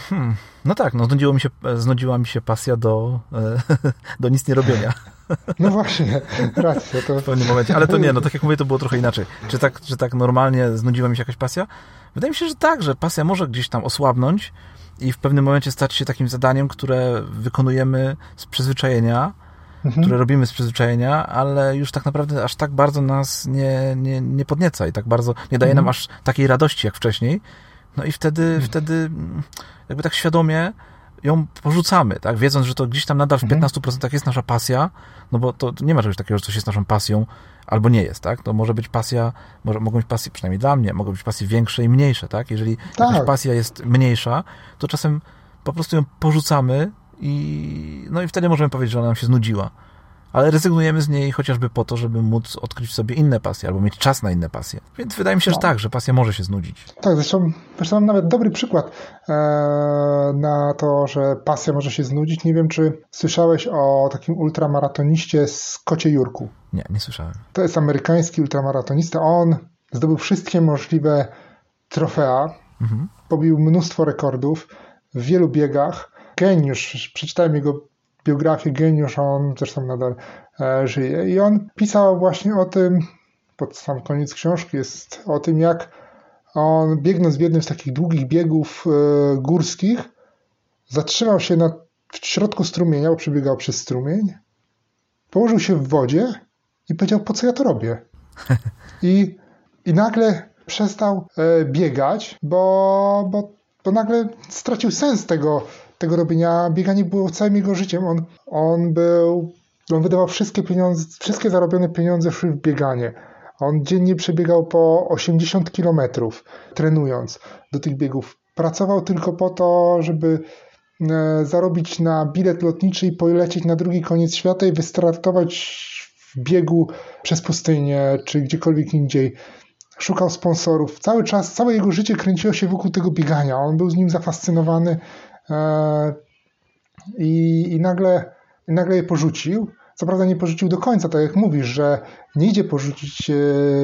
Hmm. No tak, no znudziło mi się, znudziła mi się pasja do, do nic nie robienia. No właśnie, racja. To... W pewnym momencie, ale to nie, no tak jak mówię, to było trochę inaczej. Czy tak, czy tak normalnie znudziła mi się jakaś pasja? Wydaje mi się, że tak, że pasja może gdzieś tam osłabnąć i w pewnym momencie stać się takim zadaniem, które wykonujemy z przyzwyczajenia, mhm. które robimy z przyzwyczajenia, ale już tak naprawdę aż tak bardzo nas nie, nie, nie podnieca i tak bardzo nie daje mhm. nam aż takiej radości jak wcześniej. No i wtedy, mhm. wtedy jakby tak świadomie ją porzucamy, tak? Wiedząc, że to gdzieś tam nadal w 15% mhm. jest nasza pasja, no bo to nie ma czegoś takiego, że coś jest naszą pasją, albo nie jest, tak? To może być pasja, może, mogą być pasje, przynajmniej dla mnie, mogą być pasje większe i mniejsze, tak? Jeżeli tak. jakaś pasja jest mniejsza, to czasem po prostu ją porzucamy i no i wtedy możemy powiedzieć, że ona nam się znudziła ale rezygnujemy z niej chociażby po to, żeby móc odkryć w sobie inne pasje albo mieć czas na inne pasje. Więc wydaje mi się, no. że tak, że pasja może się znudzić. Tak, zresztą, zresztą mam nawet dobry przykład e, na to, że pasja może się znudzić. Nie wiem, czy słyszałeś o takim ultramaratoniście z Kocie Jurku. Nie, nie słyszałem. To jest amerykański ultramaratonista. On zdobył wszystkie możliwe trofea, mhm. pobił mnóstwo rekordów w wielu biegach. Geniusz, przeczytałem jego biografię geniusz, on zresztą nadal e, żyje. I on pisał właśnie o tym, pod sam koniec książki jest o tym, jak on biegnąc w jednym z takich długich biegów e, górskich, zatrzymał się na, w środku strumienia, bo przebiegał przez strumień, położył się w wodzie i powiedział, po co ja to robię? I, i nagle przestał e, biegać, bo, bo, bo nagle stracił sens tego, tego robienia. Bieganie było całym jego życiem. On, on był, on wydawał wszystkie pieniądze, wszystkie zarobione pieniądze w bieganie. On dziennie przebiegał po 80 kilometrów, trenując do tych biegów. Pracował tylko po to, żeby e, zarobić na bilet lotniczy i polecieć na drugi koniec świata i wystartować w biegu przez pustynię czy gdziekolwiek indziej. Szukał sponsorów. Cały czas, całe jego życie kręciło się wokół tego biegania. On był z nim zafascynowany i, i, nagle, nagle je porzucił. Co prawda nie porzucił do końca, tak jak mówisz, że nie idzie porzucić e,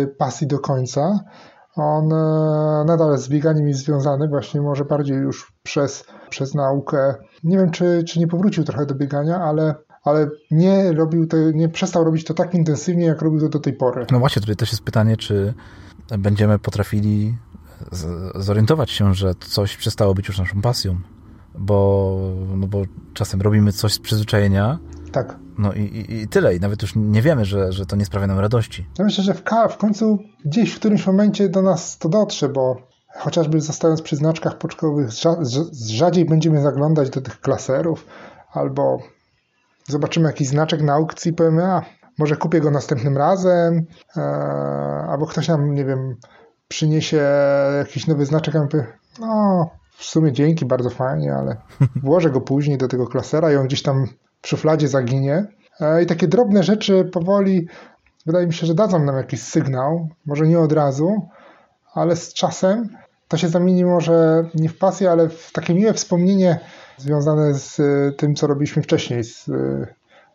pasji do końca. On e, nadal z bieganiem jest związany, właśnie może bardziej już przez, przez naukę. Nie wiem, czy, czy nie powrócił trochę do biegania, ale, ale nie robił to, nie przestał robić to tak intensywnie, jak robił to do tej pory. No właśnie, tutaj też jest pytanie, czy będziemy potrafili zorientować się, że coś przestało być już naszą pasją bo, no bo czasem robimy coś z przyzwyczajenia. Tak. No i, i, i tyle. I nawet już nie wiemy, że, że to nie sprawia nam radości. Ja myślę, że w, w końcu gdzieś w którymś momencie do nas to dotrze, bo chociażby zostając przy znaczkach poczkowych, rzadziej będziemy zaglądać do tych klaserów, albo zobaczymy jakiś znaczek na aukcji i powiemy, a może kupię go następnym razem, e, albo ktoś nam, nie wiem, przyniesie jakiś nowy znaczek, a my powie, no w sumie dzięki, bardzo fajnie, ale włożę go później do tego klasera i on gdzieś tam w szufladzie zaginie. E, I takie drobne rzeczy powoli, wydaje mi się, że dadzą nam jakiś sygnał, może nie od razu, ale z czasem to się zamieni może nie w pasję, ale w takie miłe wspomnienie związane z e, tym, co robiliśmy wcześniej, z, e,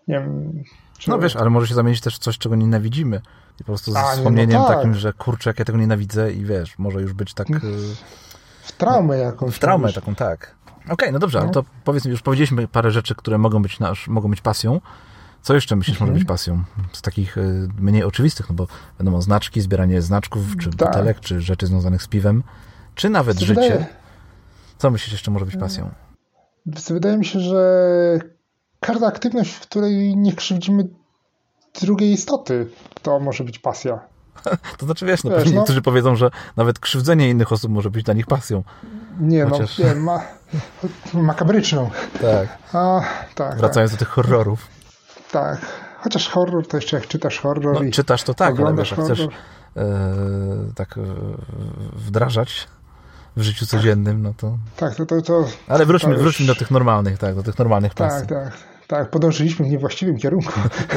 nie wiem... Czy... No wiesz, ale może się zamienić też w coś, czego nienawidzimy. I po prostu z A, wspomnieniem no tak. takim, że kurczę, jak ja tego nienawidzę i wiesz, może już być tak... W traumę jakąś. W traumę taką, tak. Okej, okay, no dobrze, no. ale to powiedzmy, już powiedzieliśmy parę rzeczy, które mogą być, nasz, mogą być pasją. Co jeszcze myślisz mhm. może być pasją? Z takich y, mniej oczywistych, no bo wiadomo, znaczki, zbieranie znaczków, czy tak. butelek, czy rzeczy związanych z piwem, czy nawet życie. Co myślisz jeszcze może być pasją? Wydaje mi się, że każda aktywność, w której nie krzywdzimy drugiej istoty, to może być pasja. To znaczy, wiesz, no, wiesz, no. niektórzy powiedzą, że nawet krzywdzenie innych osób może być dla nich pasją. Nie, no, Chociaż... no, nie, ma, makabryczną. Tak. A, tak. Wracając tak. do tych horrorów. Tak, chociaż horror to jeszcze jak czytasz horror no, i czytasz to tak, ale wiesz, jak horror. chcesz e, tak e, wdrażać w życiu codziennym, no to... Tak, to... to, to ale wróćmy, to już... wróćmy do tych normalnych, tak, do tych normalnych pasji. Tak, tak, tak, podążyliśmy w niewłaściwym kierunku.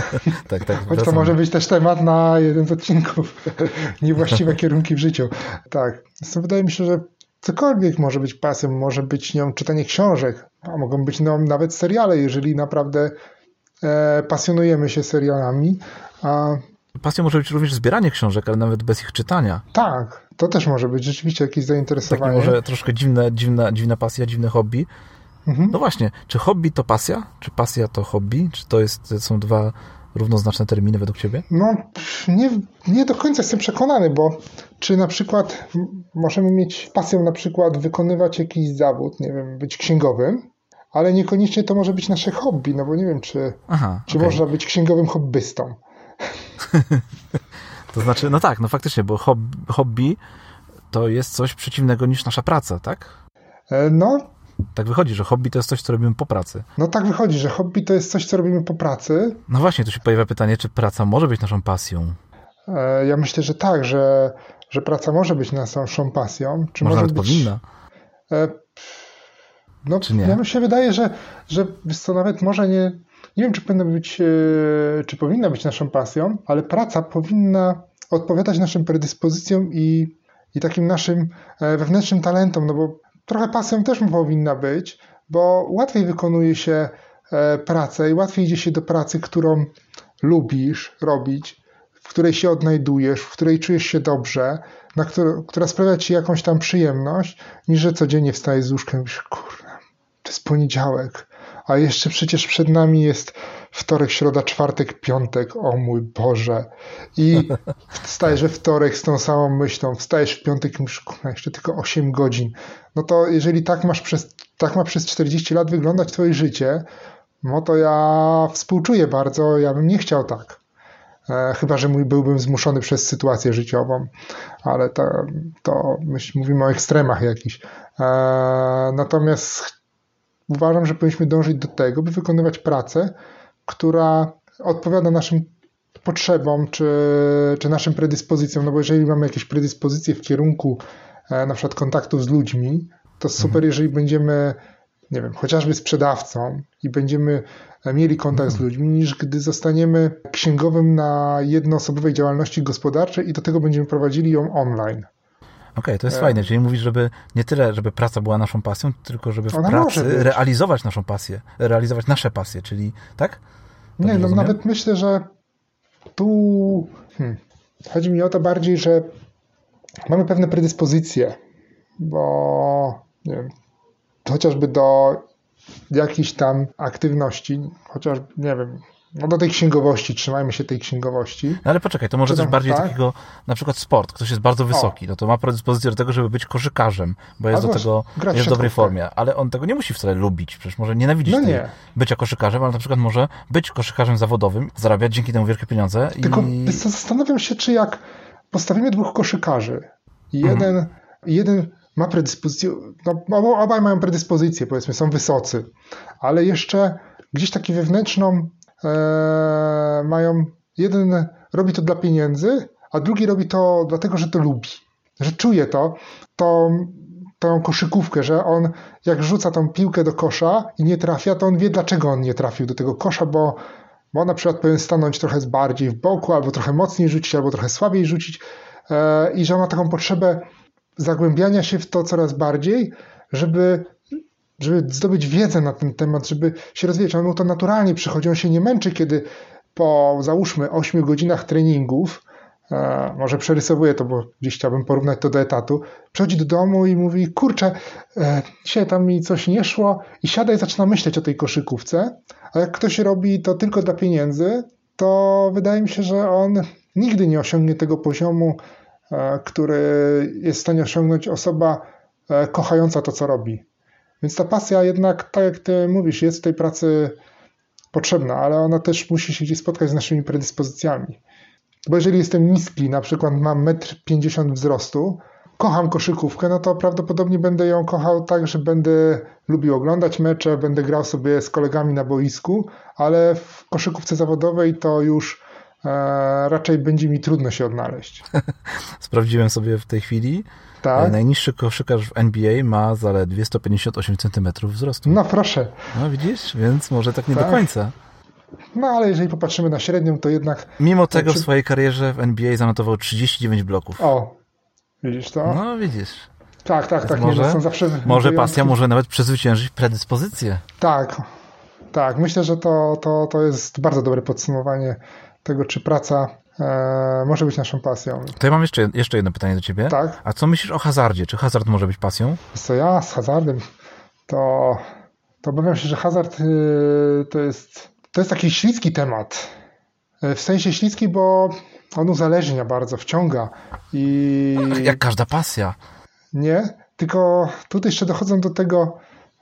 tak, tak. Choć to wracamy. może być też temat na jeden z odcinków. Niewłaściwe kierunki w życiu. Tak, Zresztą wydaje mi się, że cokolwiek może być pasją, może być nią czytanie książek, a mogą być nią nawet seriale, jeżeli naprawdę e, pasjonujemy się serialami. A Pasją może być również zbieranie książek, ale nawet bez ich czytania. tak, to też może być rzeczywiście jakieś Takie zainteresowanie. może troszkę dziwne, dziwna, dziwna pasja, dziwne hobby. Mhm. No właśnie, czy hobby to pasja? Czy pasja to hobby? Czy to jest, są dwa równoznaczne terminy według ciebie? No, nie, nie do końca jestem przekonany, bo czy na przykład możemy mieć pasję na przykład wykonywać jakiś zawód, nie wiem, być księgowym, ale niekoniecznie to może być nasze hobby, no bo nie wiem, czy, Aha, czy okej. można być księgowym hobbystą. To znaczy, no tak, no faktycznie, bo hobby, hobby to jest coś przeciwnego niż nasza praca, tak? E, No, Tak wychodzi, że hobby to jest coś, co robimy po pracy. no tak wychodzi, że hobby to jest coś, co robimy po pracy. No właśnie, tu się pojawia pytanie, czy praca może być naszą pasją? E, Ja myślę, że tak, że, że praca może być naszą pasją. Czy Może może nawet być, powinna. E, No, Czy nie? ja mi się wydaje, że, że co, nawet może nie, nie wiem, czy powinna być, e, czy powinna być naszą pasją, ale praca powinna odpowiadać naszym predyspozycjom i, i takim naszym wewnętrznym talentom, no bo trochę pasją też powinna być, bo łatwiej wykonuje się e, pracę i łatwiej idzie się do pracy, którą lubisz robić, w której się odnajdujesz, w której czujesz się dobrze, na którą, która sprawia ci jakąś tam przyjemność, niż że codziennie wstajesz z łóżka i mówisz, kurna, to jest poniedziałek, a jeszcze przecież przed nami jest wtorek, środa, czwartek, piątek, o mój Boże. I wstajesz we wtorek z tą samą myślą, wstajesz w piątek i mówisz, jeszcze tylko 8 godzin. No to jeżeli tak masz przez, tak ma przez 40 lat wyglądać twoje życie, no to ja współczuję bardzo, ja bym nie chciał tak. E, chyba, że mój byłbym zmuszony przez sytuację życiową, ale to, to myśl, mówimy o ekstremach jakichś. E, natomiast uważam, że powinniśmy dążyć do tego, by wykonywać pracę, która odpowiada naszym potrzebom czy, czy naszym predyspozycjom, no bo jeżeli mamy jakieś predyspozycje w kierunku e, na przykład kontaktów z ludźmi, to super, jeżeli będziemy nie wiem, chociażby sprzedawcą i będziemy mieli kontakt z ludźmi, niż gdy zostaniemy księgowym na jednoosobowej działalności gospodarczej i do tego będziemy prowadzili ją online. Okej, to jest E. fajne, czyli mówisz, żeby nie tyle, żeby praca była naszą pasją, tylko żeby w Ona pracy realizować naszą pasję, realizować nasze pasje, czyli tak? Nie, no rozumiem? nawet myślę, że tu hmm, chodzi mi o to bardziej, że mamy pewne predyspozycje, bo nie wiem, chociażby do jakichś tam aktywności, chociaż nie wiem, no do tej księgowości, trzymajmy się tej księgowości. No ale poczekaj, to może Czy tam, bardziej tak? takiego, na przykład sport, ktoś jest bardzo wysoki, no to ma predyspozycję do tego, żeby być koszykarzem, bo jest A do właśnie, tego, jest w dobrej formie, ale on tego nie musi wcale lubić, przecież może nienawidzić No tej, nie. bycia koszykarzem, ale na przykład może być koszykarzem zawodowym, zarabiać dzięki temu wielkie pieniądze Tylko i... co, zastanawiam się, czy jak postawimy dwóch koszykarzy i Mhm. jeden, jeden ma predyspozycję, no obaj mają predyspozycję, powiedzmy, są wysocy, ale jeszcze gdzieś taki wewnętrzną e, mają, jeden robi to dla pieniędzy, a drugi robi to dlatego, że to lubi, że czuje to, tą, tą koszykówkę, że on jak rzuca tą piłkę do kosza i nie trafia, to on wie, dlaczego on nie trafił do tego kosza, bo bo na przykład powinien stanąć trochę bardziej w boku, albo trochę mocniej rzucić, albo trochę słabiej rzucić e, i że ma taką potrzebę zagłębiania się w to coraz bardziej, żeby, żeby zdobyć wiedzę na ten temat, żeby się rozwijać. On mu to naturalnie przychodzi, on się nie męczy, kiedy po załóżmy 8 godzinach treningów, e, może przerysowuję to, bo gdzieś chciałbym porównać to do etatu, przychodzi do domu i mówi, kurczę, e, dzisiaj tam mi coś nie szło i siada i zaczyna myśleć o tej koszykówce, a jak ktoś robi to tylko dla pieniędzy, to wydaje mi się, że on nigdy nie osiągnie tego poziomu, e, który jest w stanie osiągnąć osoba e, kochająca to, co robi. Więc ta pasja jednak, tak jak ty mówisz, jest w tej pracy potrzebna, ale ona też musi się gdzieś spotkać z naszymi predyspozycjami. Bo jeżeli jestem niski, na przykład mam 1,50 m wzrostu, kocham koszykówkę, no to prawdopodobnie będę ją kochał tak, że będę lubił oglądać mecze, będę grał sobie z kolegami na boisku, ale w koszykówce zawodowej to już e, raczej będzie mi trudno się odnaleźć. Sprawdziłem sobie w tej chwili. Tak? E, Najniższy koszykarz w NBA ma zaledwie 158 cm wzrostu. No proszę. No widzisz, więc może tak nie Tak. do końca. No ale jeżeli popatrzymy na średnią, to jednak. Mimo tego w swojej karierze w NBA zanotował 39 bloków. O, widzisz to? No widzisz. tak, tak, tak. Nie, może- no, są zawsze Może wyjątki. pasja może nawet przezwyciężyć predyspozycję. Tak, tak. Myślę, że to, to, to jest bardzo dobre podsumowanie tego, czy praca e, może być naszą pasją. To ja mam jeszcze, jeszcze jedno pytanie do ciebie. Tak. A co myślisz o hazardzie? Czy hazard może być pasją? Co ja z hazardem, to, to obawiam się, że hazard y, to jest, to jest taki śliski temat. Y, W sensie śliski, bo on uzależnia bardzo, wciąga i Jak każda pasja. nie, tylko tutaj jeszcze dochodzą do tego,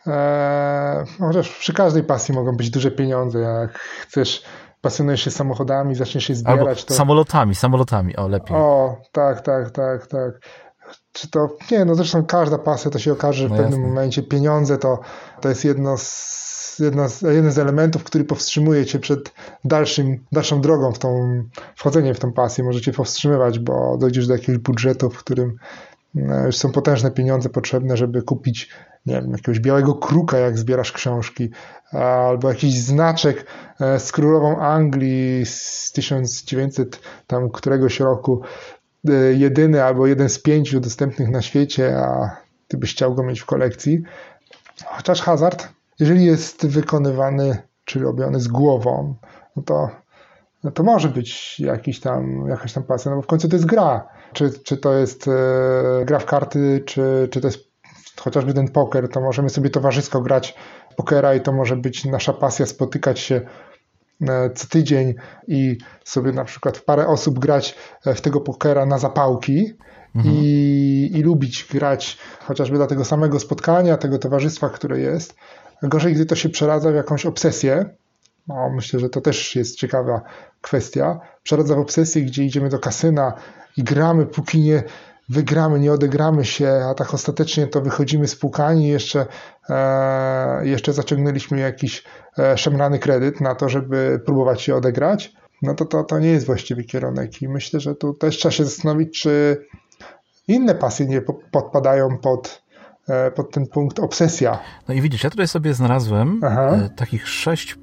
e, chociaż przy każdej pasji mogą być duże pieniądze, jak chcesz, pasjonujesz się samochodami, zaczniesz Albo zbierać, to... samolotami, samolotami, o lepiej. O, tak, tak, tak, tak. Czy to, nie, no zresztą każda pasja to się okaże, że w No pewnym jasne. momencie pieniądze to, to jest jedno z, z, jeden z elementów, który powstrzymuje cię przed dalszym, dalszą drogą w tą, wchodzeniem w tą pasję. Może cię powstrzymywać, bo dojdziesz do jakiegoś budżetu, w którym e, już są potężne pieniądze potrzebne, żeby kupić nie wiem, jakiegoś białego kruka, jak zbierasz książki, albo jakiś znaczek e, z królową Anglii z 1900 tam któregoś roku, e, jedyny albo jeden z pięciu dostępnych na świecie, a ty byś chciał go mieć w kolekcji. Chociaż hazard, jeżeli jest wykonywany czy robiony z głową, no to, no to może być jakiś tam, jakaś tam pasja, no bo w końcu to jest gra. Czy, czy to jest e, gra w karty, czy, czy to jest chociażby ten poker, to możemy sobie towarzysko grać pokera i to może być nasza pasja spotykać się e, co tydzień i sobie na przykład w parę osób grać e, w tego pokera na zapałki i, i lubić grać chociażby dla tego samego spotkania, tego towarzystwa, które jest. Gorzej, gdy to się przeradza w jakąś obsesję. No, myślę, że to też jest ciekawa kwestia. Przeradza w obsesję, gdzie idziemy do kasyna i gramy, póki nie wygramy, nie odegramy się, a tak ostatecznie to wychodzimy spłukani, jeszcze, e, jeszcze zaciągnęliśmy jakiś e, szemrany kredyt na to, żeby próbować się odegrać, no to, to to nie jest właściwy kierunek i myślę, że tu też trzeba się zastanowić, czy inne pasje nie po- podpadają pod, e, pod ten punkt obsesja. No i widzisz, ja tutaj sobie znalazłem Aha. takich sześć,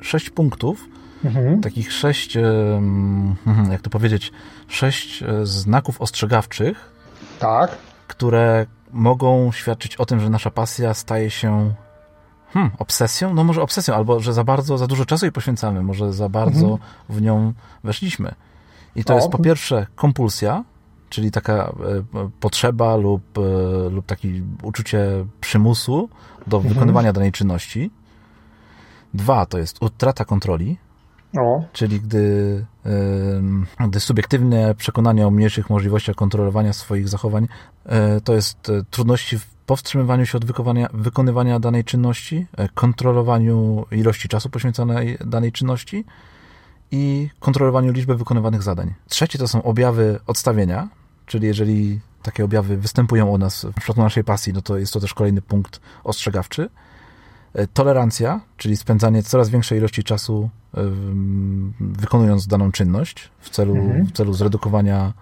sześć punktów, Mhm. takich sześć, mhm, jak to powiedzieć, sześć e, znaków ostrzegawczych, Tak, które mogą świadczyć o tym, że nasza pasja staje się hmm, obsesją? No może obsesją, albo że za bardzo, za dużo czasu jej poświęcamy, może za bardzo w nią weszliśmy. I to O. jest po pierwsze kompulsja, czyli taka e, potrzeba lub, e, lub takie uczucie przymusu do wykonywania danej czynności. Dwa, to jest utrata kontroli, czyli gdy, gdy subiektywne przekonania o mniejszych możliwościach kontrolowania swoich zachowań e, to jest e, trudności w powstrzymywaniu się od wykonywania, danej czynności, e, kontrolowaniu ilości czasu poświęconej danej czynności i kontrolowaniu liczby wykonywanych zadań. Trzecie to są objawy odstawienia, czyli jeżeli takie objawy występują u nas w przypadku naszej pasji, no to jest to też kolejny punkt ostrzegawczy. Tolerancja, czyli spędzanie coraz większej ilości czasu wykonując daną czynność w celu, Mhm. w celu zredukowania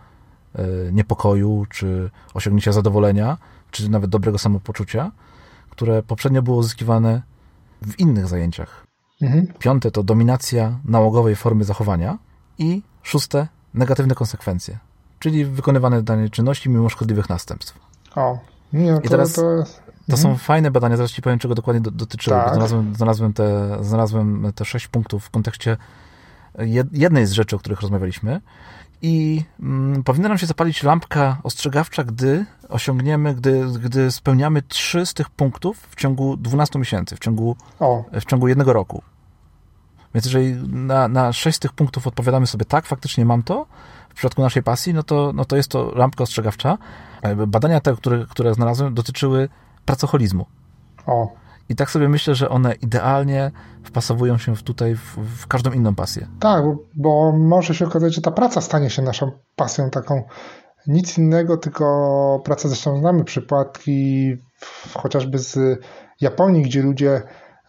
e, niepokoju, czy osiągnięcia zadowolenia, czy nawet dobrego samopoczucia, które poprzednio było uzyskiwane w innych zajęciach. mhm. Piąte to dominacja nałogowej formy zachowania i szóste negatywne konsekwencje, czyli wykonywane danej czynności mimo szkodliwych następstw. o. Nie, no to, teraz- to, To są fajne badania, zaraz ci powiem, czego dokładnie do, dotyczyły. Tak. Znalazłem, znalazłem, te, znalazłem te sześć punktów w kontekście jed, jednej z rzeczy, o których rozmawialiśmy. I mm, powinna nam się zapalić lampka ostrzegawcza, gdy osiągniemy, gdy, gdy spełniamy trzy z tych punktów w ciągu 12 miesięcy, w ciągu, o, w ciągu jednego roku. Więc jeżeli na, na sześć z tych punktów odpowiadamy sobie tak, faktycznie mam to, w przypadku naszej pasji, no to, no to jest to lampka ostrzegawcza. E, Badania te, które, które znalazłem, dotyczyły pracoholizmu. o. I tak sobie myślę, że one idealnie wpasowują się w tutaj w, w każdą inną pasję. Tak, bo, może się okazać, że ta praca stanie się naszą pasją taką nic innego, tylko praca, zresztą znamy przypadki chociażby z Japonii, gdzie ludzie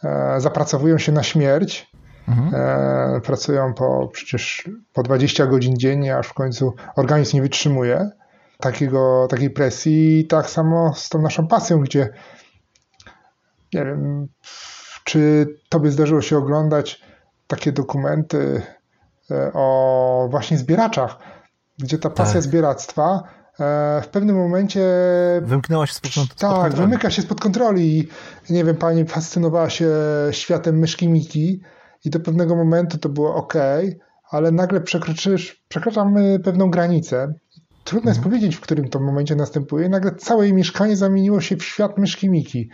e, zapracowują się na śmierć, mhm. E, pracują po przecież po 20 godzin dziennie, aż w końcu organizm nie wytrzymuje takiego, takiej presji. I tak samo z tą naszą pasją, gdzie nie wiem, czy tobie zdarzyło się oglądać takie dokumenty e, o właśnie zbieraczach, gdzie ta pasja tak. zbieractwa e, w pewnym momencie. Wymknęła się spod, spod Tak, kontroli. wymyka się spod kontroli. I nie wiem, pani fascynowała się światem myszki Miki i do pewnego momentu to było ok, ale nagle przekraczamy pewną granicę. Trudno mhm. jest powiedzieć, w którym to momencie następuje. Nagle całe jej mieszkanie zamieniło się w świat myszki Miki.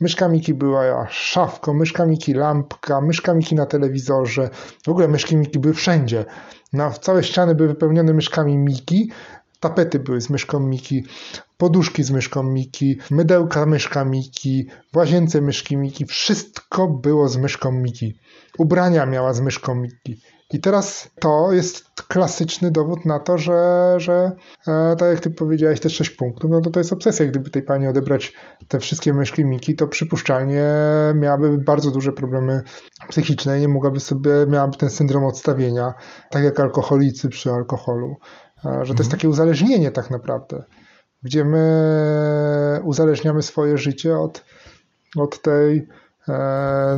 Myszka Miki była szafką, myszka Miki lampka, myszka Miki na telewizorze. W ogóle myszki Miki były wszędzie. Na, całe ściany były wypełnione myszkami Miki. Tapety były z myszką Miki, poduszki z myszką Miki, mydełka myszka Miki, w łazience myszki Miki. Wszystko było z myszką Miki. Ubrania miała z myszką Miki. I teraz to jest klasyczny dowód na to, że, że e, tak jak ty powiedziałeś, te 6 punktów, no to to jest obsesja. Gdyby tej pani odebrać te wszystkie myśli Miki, to przypuszczalnie miałaby bardzo duże problemy psychiczne i nie mogłaby sobie, miałaby ten syndrom odstawienia, tak jak alkoholicy przy alkoholu. E, że to jest mhm. takie uzależnienie tak naprawdę, gdzie my uzależniamy swoje życie od, od tej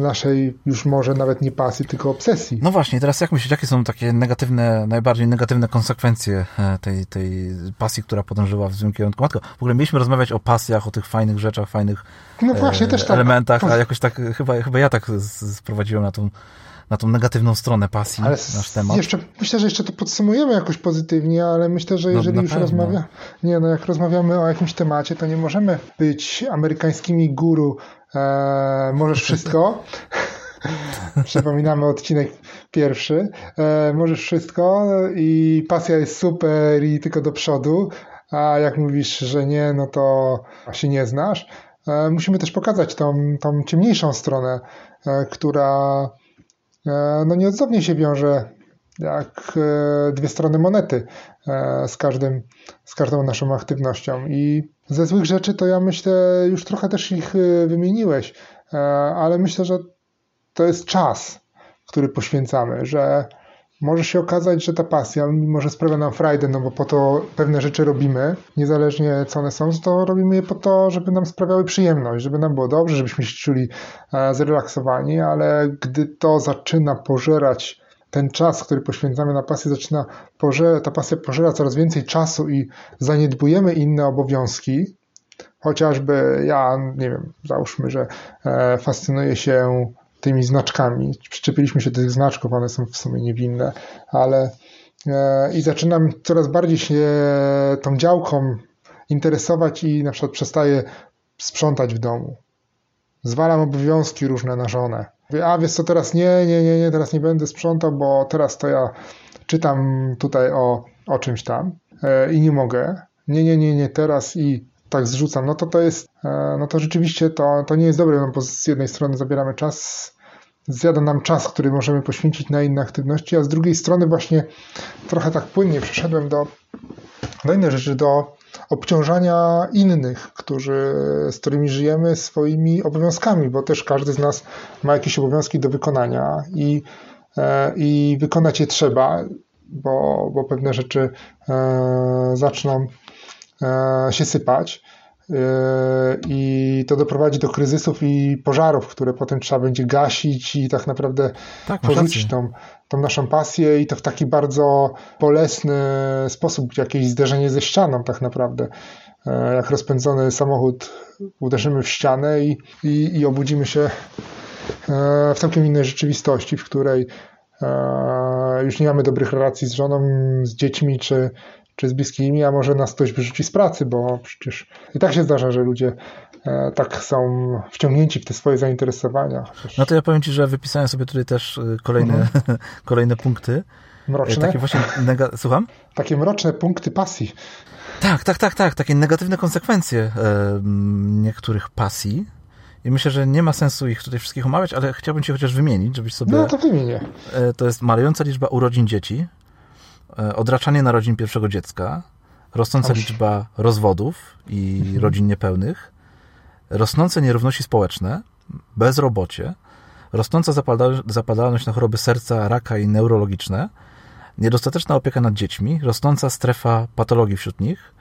naszej już może nawet nie pasji, tylko obsesji. No właśnie, teraz jak myślisz, jakie są takie negatywne, najbardziej negatywne konsekwencje e, tej, tej pasji, która podążyła w złym kierunku? Matko, w ogóle mieliśmy rozmawiać o pasjach, o tych fajnych rzeczach, fajnych no właśnie, e, też tak. elementach, a jakoś tak, chyba, chyba ja tak sprowadziłem na tą na tą negatywną stronę pasji ale nasz temat. Jeszcze, myślę, że jeszcze to podsumujemy jakoś pozytywnie, ale myślę, że no, jeżeli no, już rozmawiamy, nie no, jak rozmawiamy o jakimś temacie, to nie możemy być amerykańskimi guru e, możesz wszystko. Przypominamy odcinek pierwszy. E, możesz wszystko i pasja jest super i tylko do przodu, a jak mówisz, że nie, no to się nie znasz. E, musimy też pokazać tą, tą ciemniejszą stronę, e, która no nieodzownie się wiąże jak e, dwie strony monety z, każdym, z każdą naszą aktywnością. I ze złych rzeczy to ja myślę, już trochę też ich wymieniłeś, e, ale myślę, że to jest czas, który poświęcamy, że może się okazać, że ta pasja, mimo że sprawia nam frajdę, no bo po to pewne rzeczy robimy, niezależnie co one są, to robimy je po to, żeby nam sprawiały przyjemność, żeby nam było dobrze, żebyśmy się czuli e, zrelaksowani, ale gdy to zaczyna pożerać ten czas, który poświęcamy na pasję, zaczyna pożera, ta pasja pożera coraz więcej czasu i zaniedbujemy inne obowiązki. Chociażby ja, nie wiem, załóżmy, że e, fascynuję się tymi znaczkami. Przyczepiliśmy się do tych znaczków, one są w sumie niewinne, ale e, i zaczynam coraz bardziej się tą działką interesować i na przykład przestaję sprzątać w domu. Zwalam obowiązki różne na żonę Mówię, a wiesz co, teraz nie, nie, nie, nie, teraz nie będę sprzątał, bo teraz to ja czytam tutaj o, o czymś tam e, i nie mogę. Nie, nie, nie, nie, teraz i tak zrzucam. No to to jest, e, no to rzeczywiście to, to nie jest dobre, no bo z jednej strony zabieramy czas, zjada nam czas, który możemy poświęcić na inne aktywności, a z drugiej strony właśnie trochę tak płynnie przeszedłem do, do innych rzeczy, do obciążania innych, którzy, z którymi żyjemy, swoimi obowiązkami, bo też każdy z nas ma jakieś obowiązki do wykonania i, e, i wykonać je trzeba, bo, bo pewne rzeczy e, zaczną się sypać. I to doprowadzi do kryzysów i pożarów, które potem trzeba będzie gasić i tak naprawdę tak, porzucić tą, tą naszą pasję i to w taki bardzo bolesny sposób, jakieś zderzenie ze ścianą tak naprawdę. E, jak rozpędzony samochód uderzymy w ścianę i, i, i obudzimy się e, w całkiem innej rzeczywistości, w której e, już nie mamy dobrych relacji z żoną, z dziećmi czy, czy z bliskimi, a może nas ktoś wyrzuci z pracy, bo przecież i tak się zdarza, że ludzie E, tak są wciągnięci w te swoje zainteresowania. No to ja powiem Ci, że wypisałem sobie tutaj też e, kolejne, mhm. kolejne punkty. Mroczne? Takie właśnie nega... Słucham? Takie mroczne punkty pasji. Tak, tak, tak, tak. Takie negatywne konsekwencje e, niektórych pasji. I myślę, że nie ma sensu ich tutaj wszystkich omawiać, ale chciałbym Ci chociaż wymienić, żebyś sobie... No to wymienię. E, to jest malejąca liczba urodzin dzieci, e, odraczanie narodzin pierwszego dziecka, rosnąca liczba rozwodów i mhm. rodzin niepełnych, rosnące nierówności społeczne, bezrobocie, rosnąca zapadalność na choroby serca, raka i neurologiczne, niedostateczna opieka nad dziećmi, rosnąca strefa patologii wśród nich,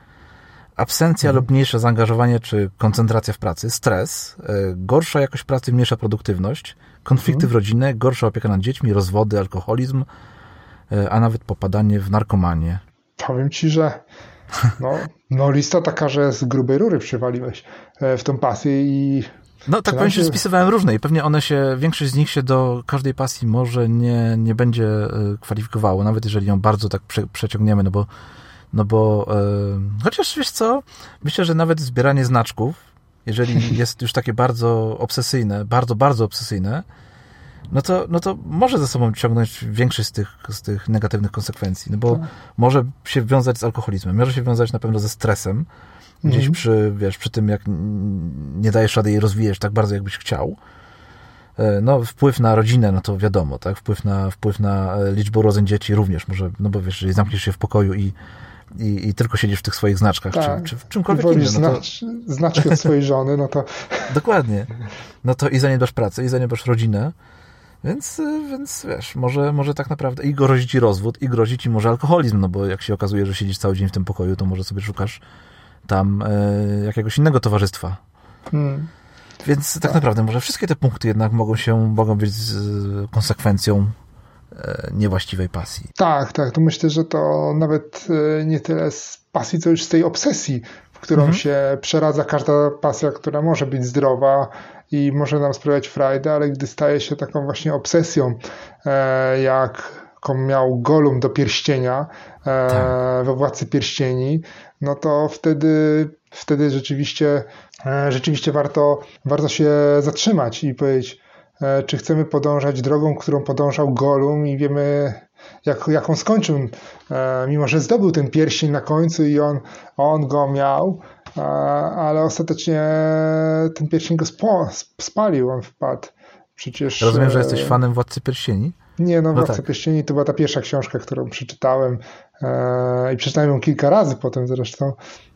absencja mhm. lub mniejsze zaangażowanie czy koncentracja w pracy, stres, e, gorsza jakość pracy, mniejsza produktywność, konflikty mhm. w rodzinie, gorsza opieka nad dziećmi, rozwody, alkoholizm, e, a nawet popadanie w narkomanię. Powiem ci, że no, no lista taka, że z grubej rury przywaliłeś e, w tą pasję i no tak powiem, że spisywałem różne i pewnie one się, większość z nich się do każdej pasji może nie, nie będzie kwalifikowało, nawet jeżeli ją bardzo tak prze, przeciągniemy, no bo no bo e, chociaż wiesz co, myślę, że nawet zbieranie znaczków, jeżeli jest już takie bardzo obsesyjne, bardzo, bardzo obsesyjne, no to, no to może ze sobą ciągnąć większość z tych, z tych negatywnych konsekwencji, no bo tak. może się wiązać z alkoholizmem, może się wiązać na pewno ze stresem, gdzieś mhm. przy, wiesz, przy tym, jak nie dajesz rady i rozwijesz tak bardzo, jakbyś chciał. E, no, wpływ na rodzinę, no to wiadomo, tak? Wpływ na, wpływ na e, liczbę urodzeń dzieci również może, no bo wiesz, jeżeli zamkniesz się w pokoju i i, i, tylko siedzisz w tych swoich znaczkach, tak. czy, czy w czymkolwiek innym. No to... znaczki od swojej żony, no to... Dokładnie. No to i zaniedbasz pracę, i zaniedbasz rodzinę, więc, więc wiesz, może, może tak naprawdę i grozi ci rozwód, i grozi ci może alkoholizm, no bo jak się okazuje, że siedzisz cały dzień w tym pokoju, to może sobie szukasz tam e, jakiegoś innego towarzystwa. Hmm. Więc tak, tak naprawdę może wszystkie te punkty jednak mogą się, mogą być z konsekwencją E, niewłaściwej pasji. Tak, tak. To myślę, że to nawet e, nie tyle z pasji, co już z tej obsesji, w którą mhm. się przeradza każda pasja, która może być zdrowa i może nam sprawiać frajdę, ale gdy staje się taką właśnie obsesją, e, jak miał Golum do pierścienia tak. we Władcy Pierścieni, no to wtedy, wtedy rzeczywiście, rzeczywiście warto, warto się zatrzymać i powiedzieć, E, czy chcemy podążać drogą, którą podążał Golum i wiemy, jak, jak on skończył, e, mimo że zdobył ten pierścień na końcu i on, on go miał, e, ale ostatecznie ten pierścień go spalił, on wpadł. Przecież, Rozumiem, że jesteś fanem Władcy Pierścieni? Nie, no, no Władca tak. Pierścieni to była ta pierwsza książka, którą przeczytałem i przeczytałem ją kilka razy potem zresztą.